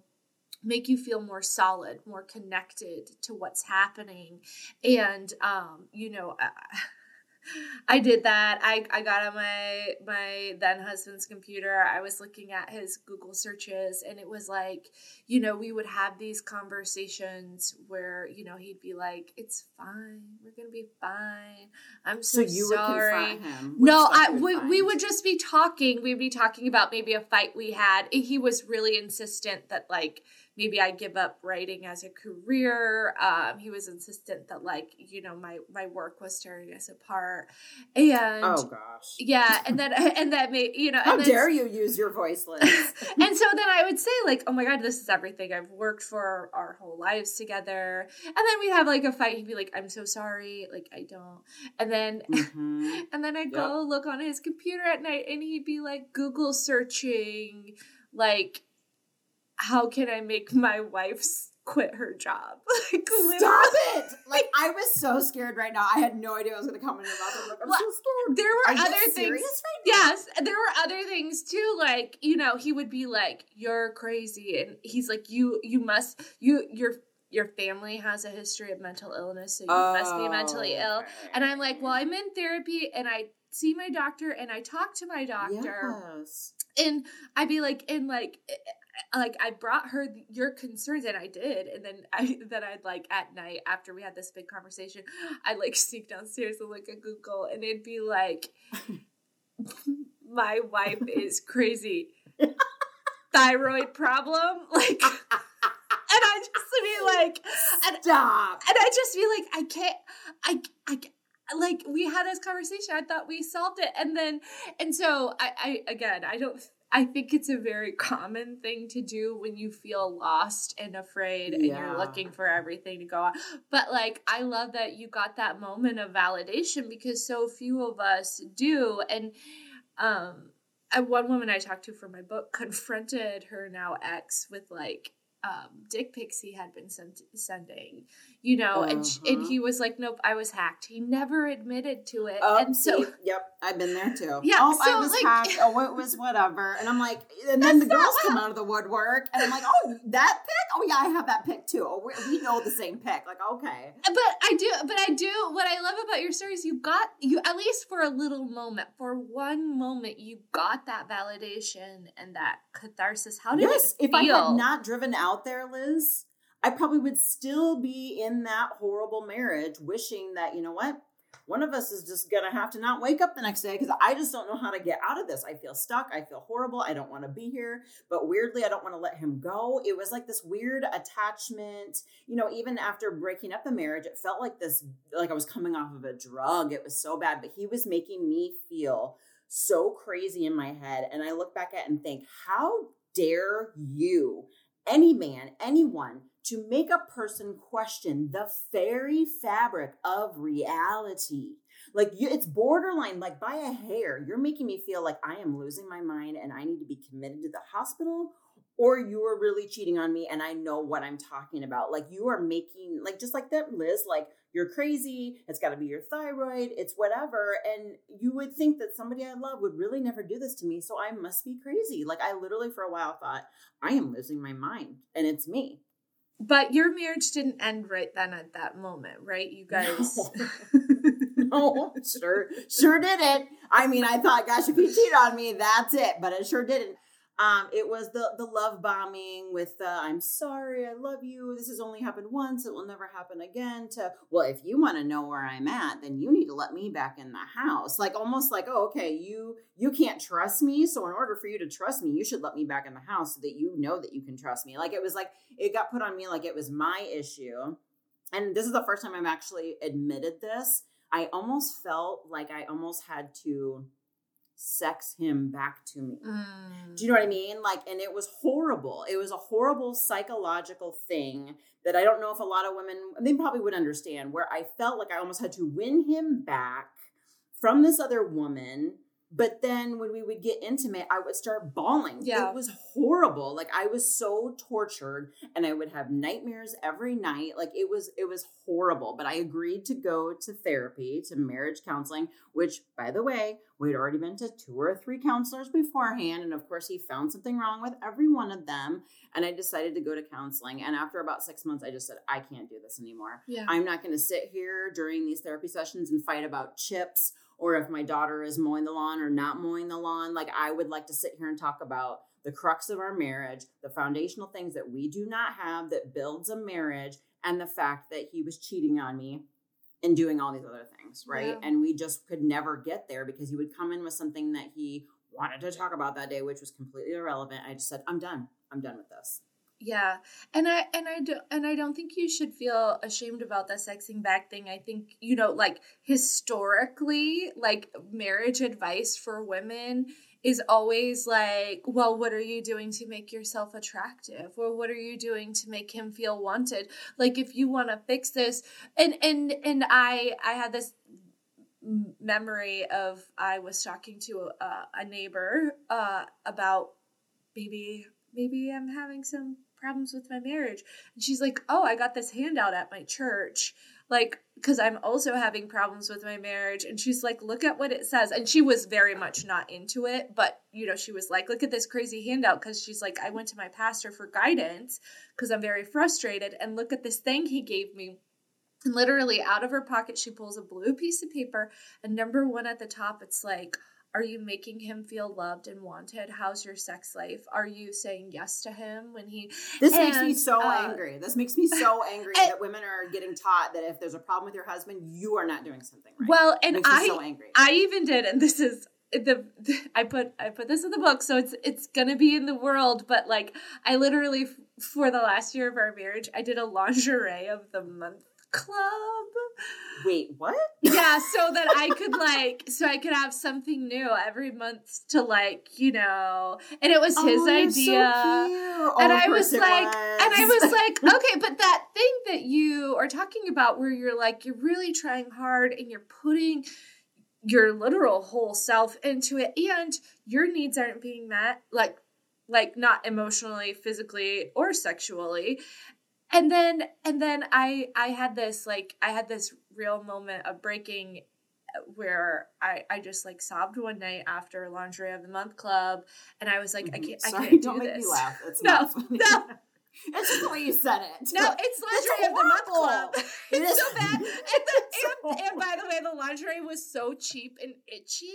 [SPEAKER 1] make you feel more solid, more connected to what's happening, and um, you know. I did that. I, I got on my my then husband's computer. I was looking at his Google searches and it was like, you know, we would have these conversations where, you know, he'd be like, It's fine. We're gonna be fine. I'm so, so you sorry. Would him no, I we, we would just be talking. We'd be talking about maybe a fight we had. He was really insistent that like maybe I give up writing as a career. Um, he was insistent that like you know my my work was tearing us apart, and
[SPEAKER 2] oh gosh,
[SPEAKER 1] yeah, and then and that made you know
[SPEAKER 2] how
[SPEAKER 1] then,
[SPEAKER 2] dare you use your voice, Lyz?
[SPEAKER 1] and so then I would say like, oh my god, this is everything I've worked for our whole lives together, and then we'd have like a fight. He'd be like, I'm so sorry, like I don't, and then mm-hmm. and then I'd go look on his computer at night, and he'd be like Google searching like how can I make my wife quit her job?
[SPEAKER 2] like, Stop it! Like I was so scared right now. I had no idea I was going to come in your mouth. Like, I'm well, so scared.
[SPEAKER 1] There were Are other things. Right yes, there were other things too. Like you know, he would be like, "You're crazy," and he's like, "You, you must, you, your." Your family has a history of mental illness, so you oh, must be mentally oh, ill. Okay. And I'm like, well, I'm in therapy and I see my doctor and I talk to my doctor. Yes. And I'd be like, and like, like I brought her your concerns and I did and then I then I'd like at night after we had this big conversation I'd like sneak downstairs and look at Google and it'd be like my wife is crazy. Thyroid problem? Like and I just be like and,
[SPEAKER 2] stop.
[SPEAKER 1] and I just be like I can't I I like we had this conversation i thought we solved it and then and so i i again i don't I think it's a very common thing to do when you feel lost and afraid and you're looking for everything to go on. But like I love that you got that moment of validation because so few of us do. And um one woman I talked to for my book confronted her now ex with like um, dick pics he had been sent, sending, you know, and sh- and
[SPEAKER 2] Uh-huh.
[SPEAKER 1] he was like, "Nope, I was hacked." He never admitted to it,
[SPEAKER 2] Oh,
[SPEAKER 1] and so
[SPEAKER 2] see, yep, I've been there too.
[SPEAKER 1] Yeah,
[SPEAKER 2] oh, I was
[SPEAKER 1] like-
[SPEAKER 2] hacked. Oh, it was whatever. And I'm like, and then the girls come out of the woodwork, and I'm like, oh, that pic. Oh yeah, I have that pic too. Oh, we, we know the same pic. Like, okay,
[SPEAKER 1] but I do, but I do. What I love about your story is you got you at least for a little moment, for one moment, you got that validation and that catharsis. How did
[SPEAKER 2] yes.
[SPEAKER 1] it
[SPEAKER 2] If? I had not driven out there, Lyz, I probably would still be in that horrible marriage, wishing that you know what. One of us is just gonna have to not wake up the next day because I just don't know how to get out of this. I feel stuck. I feel horrible. I don't want to be here. But weirdly, I don't want to let him go. It was like this weird attachment. You know, even after breaking up the marriage, it felt like this, like I was coming off of a drug. It was so bad. But he was making me feel so crazy in my head. And I look back at and think, how dare you, any man, anyone, to make a person question the very fabric of reality. Like you, it's borderline, like by a hair. You're making me feel like I am losing my mind and I need to be committed to the hospital, or you are really cheating on me and I know what I'm talking about. Like you are making, like just like that, Lyz. Like you're crazy. It's got to be your thyroid. It's whatever. And you would think that somebody I love would really never do this to me. So I must be crazy. Like I literally for a while thought I am losing my mind, and it's me.
[SPEAKER 1] But your marriage didn't end right then at that moment, right? You guys.
[SPEAKER 2] no, sure, sure didn't. I mean, I thought, gosh, if he cheated on me, that's it. But it sure didn't. Um, it was the the love bombing with the "I'm sorry, I love you. This has only happened once. It will never happen again." To well, if you want to know where I'm at, then you need to let me back in the house. Like almost like, oh, okay, you you can't trust me, so in order for you to trust me, you should let me back in the house so that you know that you can trust me. Like it was like it got put on me like it was my issue. And this is the first time I've actually admitted this. I almost felt like I almost had to sex him back to me.
[SPEAKER 1] Mm.
[SPEAKER 2] Do you know what I mean? Like, and it was horrible. It was a horrible psychological thing that I don't know if a lot of women, they probably would understand, where I felt like I almost had to win him back from this other woman. But then when we would get intimate, I would start bawling.
[SPEAKER 1] Yeah.
[SPEAKER 2] It was horrible. Like I was so tortured and I would have nightmares every night. Like it was it was horrible. But I agreed to go to therapy, to marriage counseling, which by the way, we'd already been to two or three counselors beforehand. And of course, he found something wrong with every one of them. And I decided to go to counseling. And after about six months, I just said, I can't do this anymore.
[SPEAKER 1] Yeah.
[SPEAKER 2] I'm not going to sit here during these therapy sessions and fight about chips or if my daughter is mowing the lawn or not mowing the lawn. Like, I would like to sit here and talk about the crux of our marriage, the foundational things that we do not have that builds a marriage, and the fact that he was cheating on me and doing all these other things, right?
[SPEAKER 1] Yeah.
[SPEAKER 2] And we just could never get there because he would come in with something that he wanted to talk about that day, which was completely irrelevant. I just said, I'm done. I'm done with this.
[SPEAKER 1] Yeah, and I and I don't and I don't think you should feel ashamed about the sexing back thing. I think you know, like historically, like marriage advice for women is always like, well, what are you doing to make yourself attractive, or what are you doing to make him feel wanted? Like, if you want to fix this, and and and I I had this memory of I was talking to a, a neighbor uh, about maybe maybe I'm having some problems with my marriage. And she's like, "Oh, I got this handout at my church." Like cuz I'm also having problems with my marriage and she's like, "Look at what it says." And she was very much not into it, but you know, she was like, "Look at this crazy handout" cuz she's like, "I went to my pastor for guidance cuz I'm very frustrated and look at this thing he gave me." And literally out of her pocket, she pulls a blue piece of paper, and number one at the top, it's like, Are you making him feel loved and wanted? How's your sex life? Are you saying yes to him when he.
[SPEAKER 2] This makes me so
[SPEAKER 1] uh,
[SPEAKER 2] angry. This makes me so angry
[SPEAKER 1] and-
[SPEAKER 2] that women are getting taught that if there's a problem with your husband, you are not doing something right.
[SPEAKER 1] Well, and I.
[SPEAKER 2] so angry.
[SPEAKER 1] I even did, and this is the, the I put I put this in the book, so it's it's gonna be in the world. But like, I literally f- for the last year of our marriage, I did a lingerie of the month club.
[SPEAKER 2] Wait, what?
[SPEAKER 1] Yeah, so that I could like, so I could have something new every month to like, you know. And it was oh, his
[SPEAKER 2] Oh, so
[SPEAKER 1] idea.
[SPEAKER 2] cute.
[SPEAKER 1] Oh, and
[SPEAKER 2] Oh,
[SPEAKER 1] I was like, and I was like, okay, but that thing that you are talking about where you're like, you're really trying hard and you're putting your literal whole self into it and your needs aren't being met, like, like not emotionally, physically, or sexually. And then, and then I, I had this, like, I had this real moment of breaking where I, I just like sobbed one night after lingerie of the month club and I was like, I
[SPEAKER 2] Mhm.
[SPEAKER 1] can't, I can't
[SPEAKER 2] don't
[SPEAKER 1] do
[SPEAKER 2] make
[SPEAKER 1] this.
[SPEAKER 2] me laugh. It's
[SPEAKER 1] No,
[SPEAKER 2] not funny.
[SPEAKER 1] no.
[SPEAKER 2] it's just the way you said it.
[SPEAKER 1] No, it's lingerie of the month club.
[SPEAKER 2] It
[SPEAKER 1] It's
[SPEAKER 2] is-
[SPEAKER 1] so bad. And, the,
[SPEAKER 2] It's
[SPEAKER 1] and, and by the way, the lingerie was so cheap and itchy.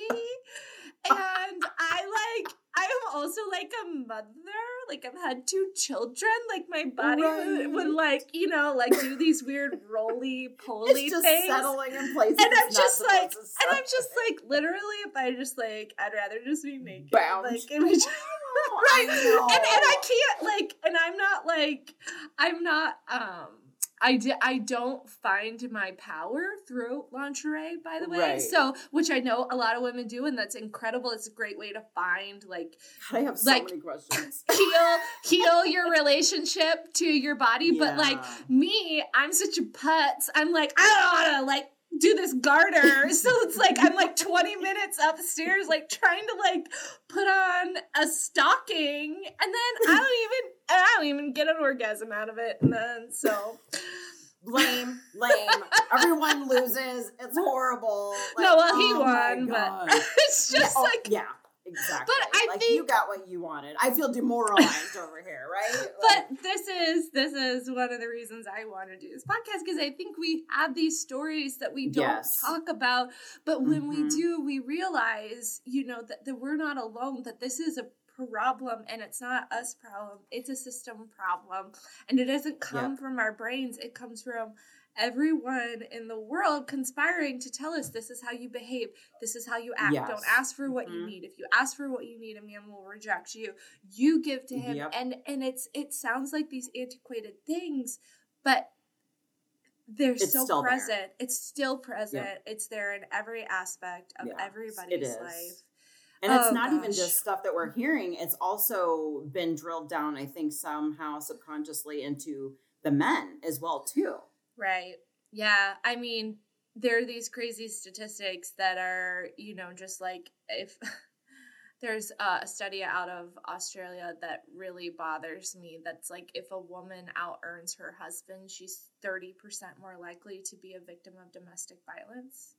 [SPEAKER 1] And I like, I am also like a mother. Like I've had two children. Like my body would,
[SPEAKER 2] Right.
[SPEAKER 1] would like, you know, like do these weird roly poly things.
[SPEAKER 2] settling in place.
[SPEAKER 1] And I'm just like, and. I'm just like, literally, if I just like, I'd rather just be naked.
[SPEAKER 2] Bound.
[SPEAKER 1] Like, it was just, right. And, and I can't like, and I'm not like, I'm not, um, I, di- I don't find my power through lingerie, by the way.
[SPEAKER 2] Right.
[SPEAKER 1] So, which I know a lot of women do, and that's incredible. It's a great way to find like
[SPEAKER 2] I have so
[SPEAKER 1] like-
[SPEAKER 2] many questions.
[SPEAKER 1] heal heal your relationship to your body. But like me, I'm such a putz. I'm like, I don't wanna like do this garter. so it's like I'm like 20 minutes upstairs, like trying to like put on a stocking, and then I don't even I don't even get an orgasm out of it. And then so
[SPEAKER 2] lame, lame. Everyone loses. It's horrible.
[SPEAKER 1] No, well, he
[SPEAKER 2] oh
[SPEAKER 1] won, but it's
[SPEAKER 2] Yeah,
[SPEAKER 1] just
[SPEAKER 2] oh,
[SPEAKER 1] like
[SPEAKER 2] yeah, exactly.
[SPEAKER 1] But I
[SPEAKER 2] like
[SPEAKER 1] think-
[SPEAKER 2] you got what you wanted. I feel demoralized over here, right?
[SPEAKER 1] but this is this is one of the reasons I want to do this podcast because I think we have these stories that we don't
[SPEAKER 2] Yes.
[SPEAKER 1] talk about, but when we
[SPEAKER 2] Mhm.
[SPEAKER 1] do, we realize, you know, that, that we're not alone. That this is a problem and it's not us problem it's a system problem and it doesn't come from our brains it comes from everyone in the world conspiring to tell us this is how you behave this is how you act.
[SPEAKER 2] Yes.
[SPEAKER 1] don't ask for what you
[SPEAKER 2] Mhm.
[SPEAKER 1] need. If you ask for what you need a man will reject you. You give to him
[SPEAKER 2] Yep.
[SPEAKER 1] and and it's it sounds like these antiquated things but they're
[SPEAKER 2] It's
[SPEAKER 1] so
[SPEAKER 2] there.
[SPEAKER 1] present. It's still present. It's there in every aspect of
[SPEAKER 2] Yes,
[SPEAKER 1] everybody's life.
[SPEAKER 2] And it's
[SPEAKER 1] Oh,
[SPEAKER 2] not even just stuff that we're hearing, it's also been drilled down, I think, somehow subconsciously into the men as well, too.
[SPEAKER 1] Right. Yeah. I mean, there are these crazy statistics that are, you know, just like if there's a study out of Australia that really bothers me. That's like if a woman out earns her husband, she's 30% more likely to be a victim of domestic violence.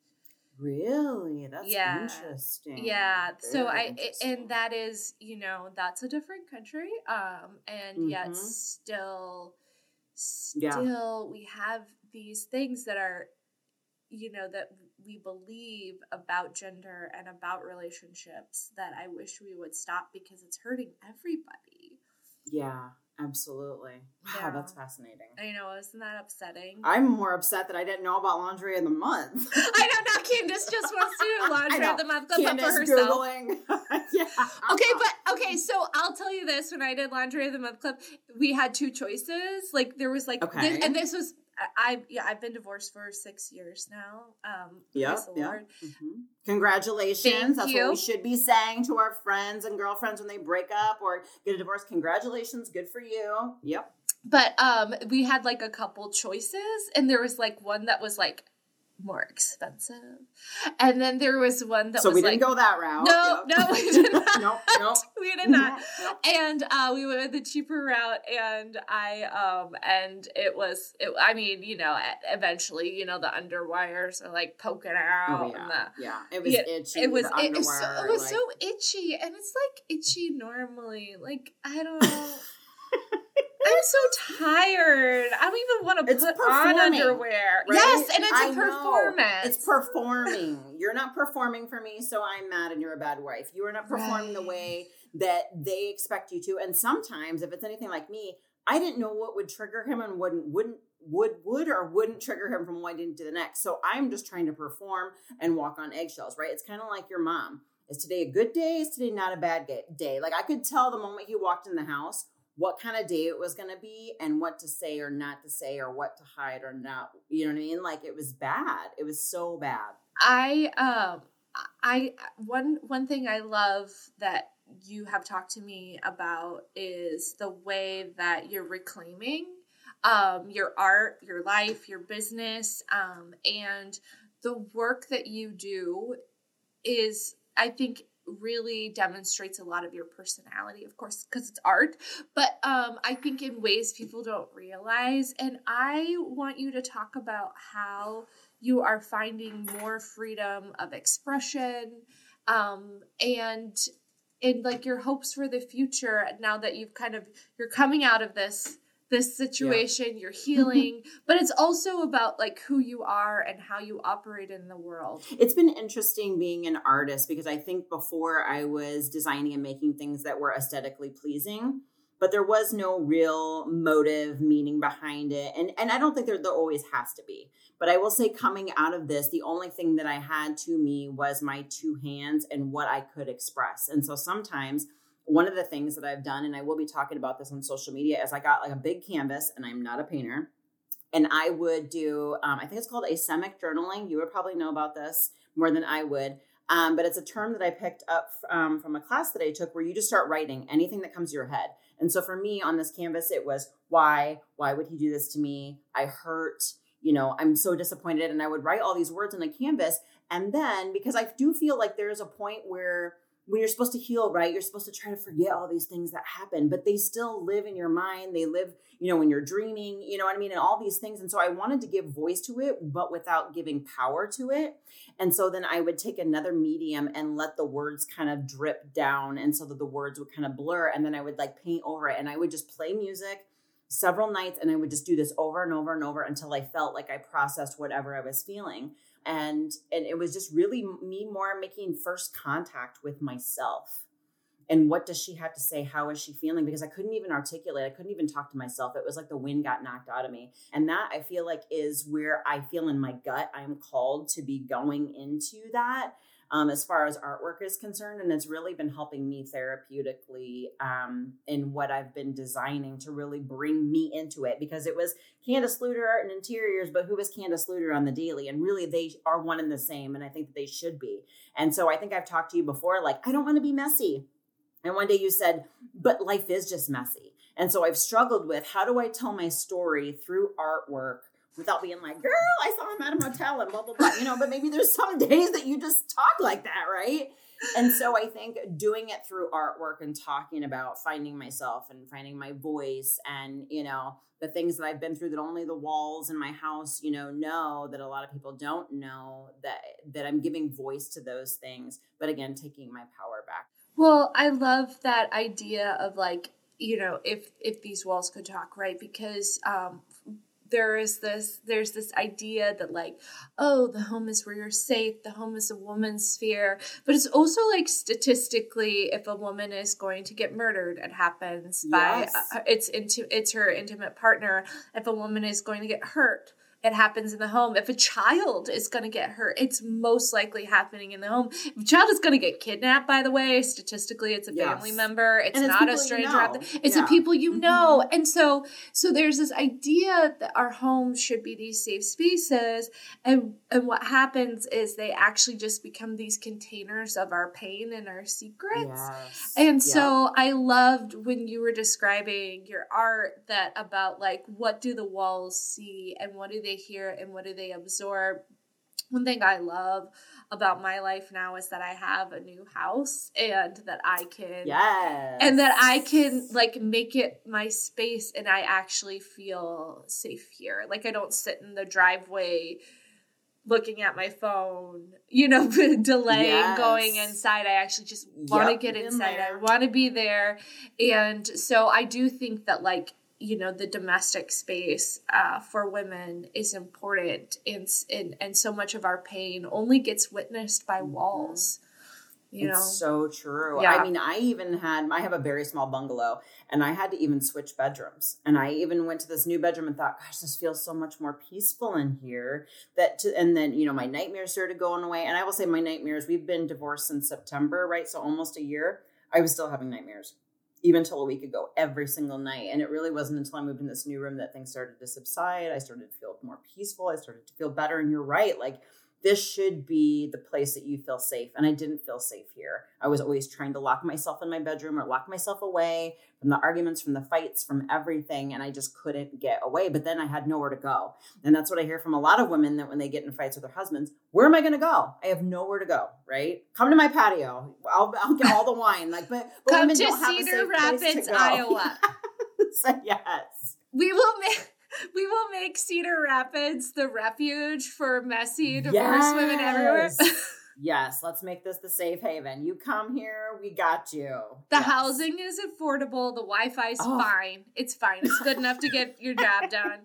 [SPEAKER 2] Really? That's
[SPEAKER 1] Yeah.
[SPEAKER 2] interesting.
[SPEAKER 1] Yeah. So I, and that is, you know, that's a different country. Um, and yet
[SPEAKER 2] Mhm.
[SPEAKER 1] Still,
[SPEAKER 2] Yeah.
[SPEAKER 1] we have these things that are, you know, that we believe about gender and about relationships that I wish we would stop because it's hurting everybody.
[SPEAKER 2] Yeah, absolutely. Wow,
[SPEAKER 1] Yeah.
[SPEAKER 2] that's fascinating.
[SPEAKER 1] I know, isn't that upsetting?
[SPEAKER 2] I'm more upset that I didn't know about laundry in the month.
[SPEAKER 1] I know now Candice just wants to do laundry of the month club
[SPEAKER 2] Candice
[SPEAKER 1] for herself.
[SPEAKER 2] Googling. yeah.
[SPEAKER 1] Okay, but okay, so I'll tell you this: when I did laundry of the month club, we had two choices. Like there was like,
[SPEAKER 2] Okay.
[SPEAKER 1] this, and this was I, I yeah I've been divorced for six years now. Um,
[SPEAKER 2] Yep,
[SPEAKER 1] praise the
[SPEAKER 2] yep.
[SPEAKER 1] Lord.
[SPEAKER 2] Mhm. Congratulations.
[SPEAKER 1] Thank
[SPEAKER 2] That's
[SPEAKER 1] you.
[SPEAKER 2] what we should be saying to our friends and girlfriends when they break up or get a divorce. Congratulations. Good for you. Yep.
[SPEAKER 1] But um, we had like a couple choices, and there was like one that was like more expensive, and then there was one that
[SPEAKER 2] so
[SPEAKER 1] was
[SPEAKER 2] we
[SPEAKER 1] like
[SPEAKER 2] didn't go that route.
[SPEAKER 1] no,
[SPEAKER 2] Yep.
[SPEAKER 1] no, we did not.
[SPEAKER 2] nope, nope.
[SPEAKER 1] we did not.
[SPEAKER 2] Nope.
[SPEAKER 1] and uh, we went with the cheaper route and i um and it was it, i mean you know eventually you know the underwires are like poking out
[SPEAKER 2] Oh,
[SPEAKER 1] and
[SPEAKER 2] yeah.
[SPEAKER 1] the
[SPEAKER 2] Yeah. It was itchy.
[SPEAKER 1] it was it, was so, it was
[SPEAKER 2] like-
[SPEAKER 1] so itchy and it's like itchy normally like i don't so tired i don't even want to
[SPEAKER 2] It's
[SPEAKER 1] put on underwear
[SPEAKER 2] right?
[SPEAKER 1] yes and it's
[SPEAKER 2] I
[SPEAKER 1] a
[SPEAKER 2] know.
[SPEAKER 1] performance
[SPEAKER 2] It's performing. You're not performing for me, so I'm mad and you're a bad wife. You are not performing the way that they expect you to. And sometimes, if it's anything like me, I didn't know what would trigger him and wouldn't wouldn't would would or wouldn't trigger him from one day to the next. So I'm just trying to perform and walk on eggshells, right? It's kind of like your mom. Is today a good day? Is today not a bad day? Like I could tell the moment he walked in the house what kind of day it was going to be and what to say or not to say or what to hide or not you know what i mean? Like it was bad. It was so bad.
[SPEAKER 1] I um i one one thing i love that you have talked to me about is the way that you're reclaiming um, your art, your life, your business, um, and the work that you do is, I think, really demonstrates a lot of your personality, of course, because it's art, but um, I think in ways people don't realize. And I want you to talk about how you are finding more freedom of expression um, and and like your hopes for the future now that you've kind of you're coming out of this this situation yeah. you're healing but it's also about like who you are and how you operate in the world.
[SPEAKER 2] It's been interesting being an artist because i think before i was designing and making things that were aesthetically pleasing but there was no real motive meaning behind it and and i don't think there, there always has to be. But i will say coming out of this the only thing that i had to me was my two hands and what i could express. And so sometimes one of the things that I've done, and I will be talking about this on social media, is I got like a big canvas, and I'm not a painter, and I would do, um, I think it's called asemic journaling. You would probably know about this more than I would. Um, but it's a term that I picked up um, from a class that I took where you just start writing anything that comes to your head. And so for me on this canvas, it was why, why would he do this to me? I hurt, you know, I'm so disappointed. And I would write all these words on a canvas. And then because I do feel like there's a point where when you're supposed to heal, right, you're supposed to try to forget all these things that happen, but they still live in your mind. They live, you know, when you're dreaming, you know what I mean? And all these things. And so I wanted to give voice to it, but without giving power to it. And so then I would take another medium and let the words kind of drip down. And so that the words would kind of blur. And then I would like paint over it and I would just play music several nights and I would just do this over and over and over until I felt like I processed whatever I was feeling and and it was just really me more making first contact with myself. And what does she have to say? How is she feeling? Because i couldn't even articulate i couldn't even talk to myself. It was like the wind got knocked out of me. And that i feel like is where i feel in my gut i'm called to be going into that um, as far as artwork is concerned. And it's really been helping me therapeutically um, in what I've been designing to really bring me into it because it was Candice Luter art and interiors, but who was Candice Luter on the daily? And really, they are one and the same. And I think that they should be. And so I think I've talked to you before, like, I don't want to be messy. And one day you said, but life is just messy. And so I've struggled with how do I tell my story through artwork without being like, girl, I saw him at a motel and blah, blah, blah. You know, but maybe there's some days that you just talk like that, right? And so I think doing it through artwork and talking about finding myself and finding my voice and, you know, the things that I've been through that only the walls in my house, you know, know that a lot of people don't know that that I'm giving voice to those things, but again, taking my power back.
[SPEAKER 1] Well, I love that idea of like you know if if these walls could talk right because um there is this there's this idea that like oh the home is where you're safe the home is a woman's sphere but it's also like statistically if a woman is going to get murdered it happens yes. by uh, it's into it's her intimate partner if a woman is going to get hurt it happens in the home. If a child is going to get hurt, it's most likely happening in the home. If a child is going to get kidnapped, by the way, statistically, it's a yes. family member. It's, it's not a stranger. You know. It's yeah. the people you know. Mm-hmm. And so, so there's this idea that our homes should be these safe spaces. And, and what happens is they actually just become these containers of our pain and our secrets. Yes. And yeah. so I loved when you were describing your art that about like, what do the walls see and what do they they hear and what do they absorb one thing I love about my life now is that I have a new house and that I can
[SPEAKER 2] yes.
[SPEAKER 1] and that I can like make it my space and I actually feel safe here. Like I don't sit in the driveway looking at my phone, you know, delaying yes. going inside. I actually just want to yep, get inside. In I want to be there. And so I do think that like you know the domestic space uh, for women is important and, and and so much of our pain only gets witnessed by mm-hmm. walls you
[SPEAKER 2] it's
[SPEAKER 1] know?
[SPEAKER 2] so true. Yeah. i mean i even had i have a very small bungalow and i had to even switch bedrooms. And i even went to this new bedroom and thought gosh this feels so much more peaceful in here. That to, and then you know my nightmares started going away. And i will say my nightmares we've been divorced since september right? So almost a year i was still having nightmares even till a week ago, every single night. And it really wasn't until I moved in this new room that things started to subside. I started to feel more peaceful. I started to feel better. And you're right. Like, this should be the place that you feel safe. And I didn't feel safe here. I was always trying to lock myself in my bedroom or lock myself away from the arguments, from the fights, from everything. And I just couldn't get away. But then I had nowhere to go. And that's what I hear from a lot of women that when they get in fights with their husbands, where am I going to go? I have nowhere to go, right? Come to my patio. I'll, I'll get all the wine. Like, but, but
[SPEAKER 1] come to Cedar Rapids, Iowa.
[SPEAKER 2] so, yes.
[SPEAKER 1] We will make we will make Cedar Rapids the refuge for messy divorced yes. women everywhere.
[SPEAKER 2] yes, let's make this the safe haven. You come here, we got you.
[SPEAKER 1] The
[SPEAKER 2] yes.
[SPEAKER 1] housing is affordable. The Wi-Fi's oh. fine. It's fine. It's good enough to get your job done.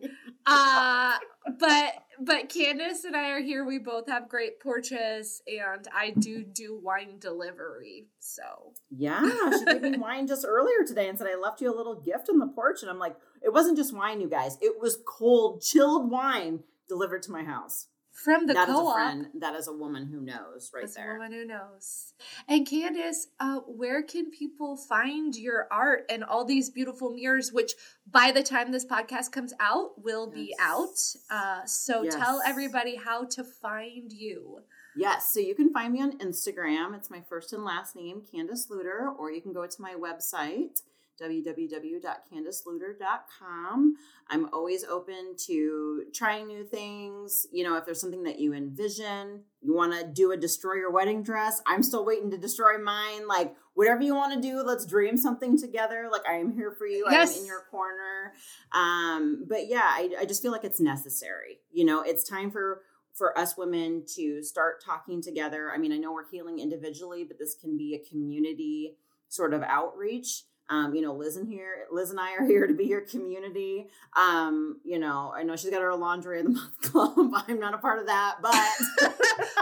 [SPEAKER 1] Uh, but but Candice and I are here. We both have great porches, and I do do wine delivery. So
[SPEAKER 2] yeah, she gave me wine just earlier today and said I left you a little gift on the porch, and I'm like, it wasn't just wine, you guys. It was cold, chilled wine delivered to my house
[SPEAKER 1] from the
[SPEAKER 2] that
[SPEAKER 1] co-op.
[SPEAKER 2] Is a friend, that is a woman who knows, right
[SPEAKER 1] That's
[SPEAKER 2] there.
[SPEAKER 1] A woman who knows. And Candice, uh, where can people find your art and all these beautiful mirrors? Which, by the time this podcast comes out, will yes. be out. Uh, so yes. tell everybody how to find you.
[SPEAKER 2] Yes, so you can find me on Instagram. It's my first and last name, Candice Luter, or you can go to my website www.candiceluter.com. I'm always open to trying new things. You know, if there's something that you envision, you want to do a destroy your wedding dress, I'm still waiting to destroy mine. Like, whatever you want to do, let's dream something together. Like, I am here for you, yes. I'm in your corner. Um, but yeah, I, I just feel like it's necessary. You know, it's time for for us women to start talking together. I mean, I know we're healing individually, but this can be a community sort of outreach um, you know, Lyz and here, Lyz and I are here to be your community. Um, you know, I know she's got her laundry of the month club. I'm not a part of that, but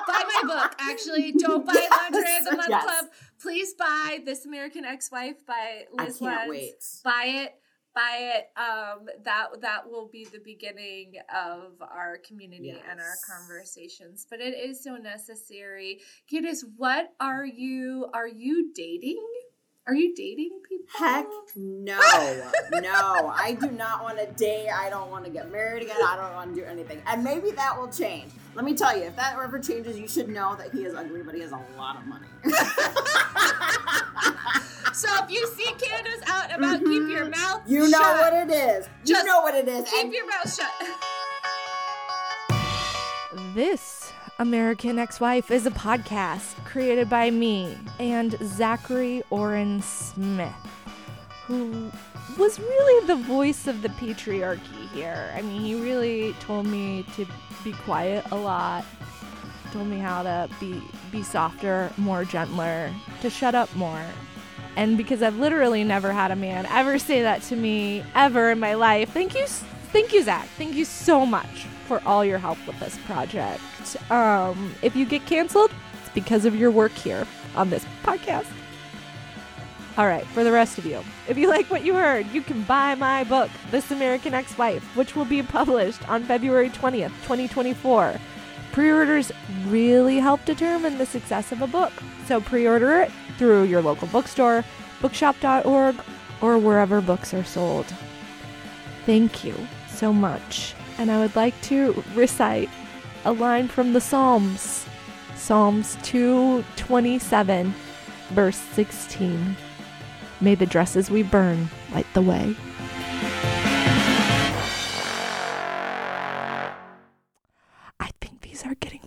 [SPEAKER 1] buy my book. Actually, don't buy yes, laundry of the month yes. club. Please buy This American Ex-Wife by Lyz. I can't Lenz. wait. Buy it buy it um that that will be the beginning of our community yes. and our conversations but it is so necessary Candice what are you are you dating are you dating?
[SPEAKER 2] Heck no. no. I do not want to date. I don't want to get married again. I don't want to do anything. And maybe that will change. Let me tell you, if that ever changes, you should know that he is ugly, but he has a lot of money.
[SPEAKER 1] so if you see Candice out about, mm-hmm. keep your mm-hmm. mouth
[SPEAKER 2] You know shut. what it is. Just you know what it is.
[SPEAKER 1] Keep and- your mouth shut.
[SPEAKER 4] This American Ex Wife is a podcast created by me and Zachary Oren Smith, who was really the voice of the patriarchy here. I mean, he really told me to be quiet a lot, told me how to be, be softer, more gentler, to shut up more. And because I've literally never had a man ever say that to me ever in my life, thank you, thank you, Zach. Thank you so much for all your help with this project. Um, if you get canceled, it's because of your work here on this podcast. All right, for the rest of you, if you like what you heard, you can buy my book, This American Ex Wife, which will be published on February 20th, 2024. Pre orders really help determine the success of a book, so pre order it through your local bookstore, bookshop.org, or wherever books are sold. Thank you so much and I would like to recite a line from the Psalms. Psalms 227, verse 16. May the dresses we burn light the way. I think these are getting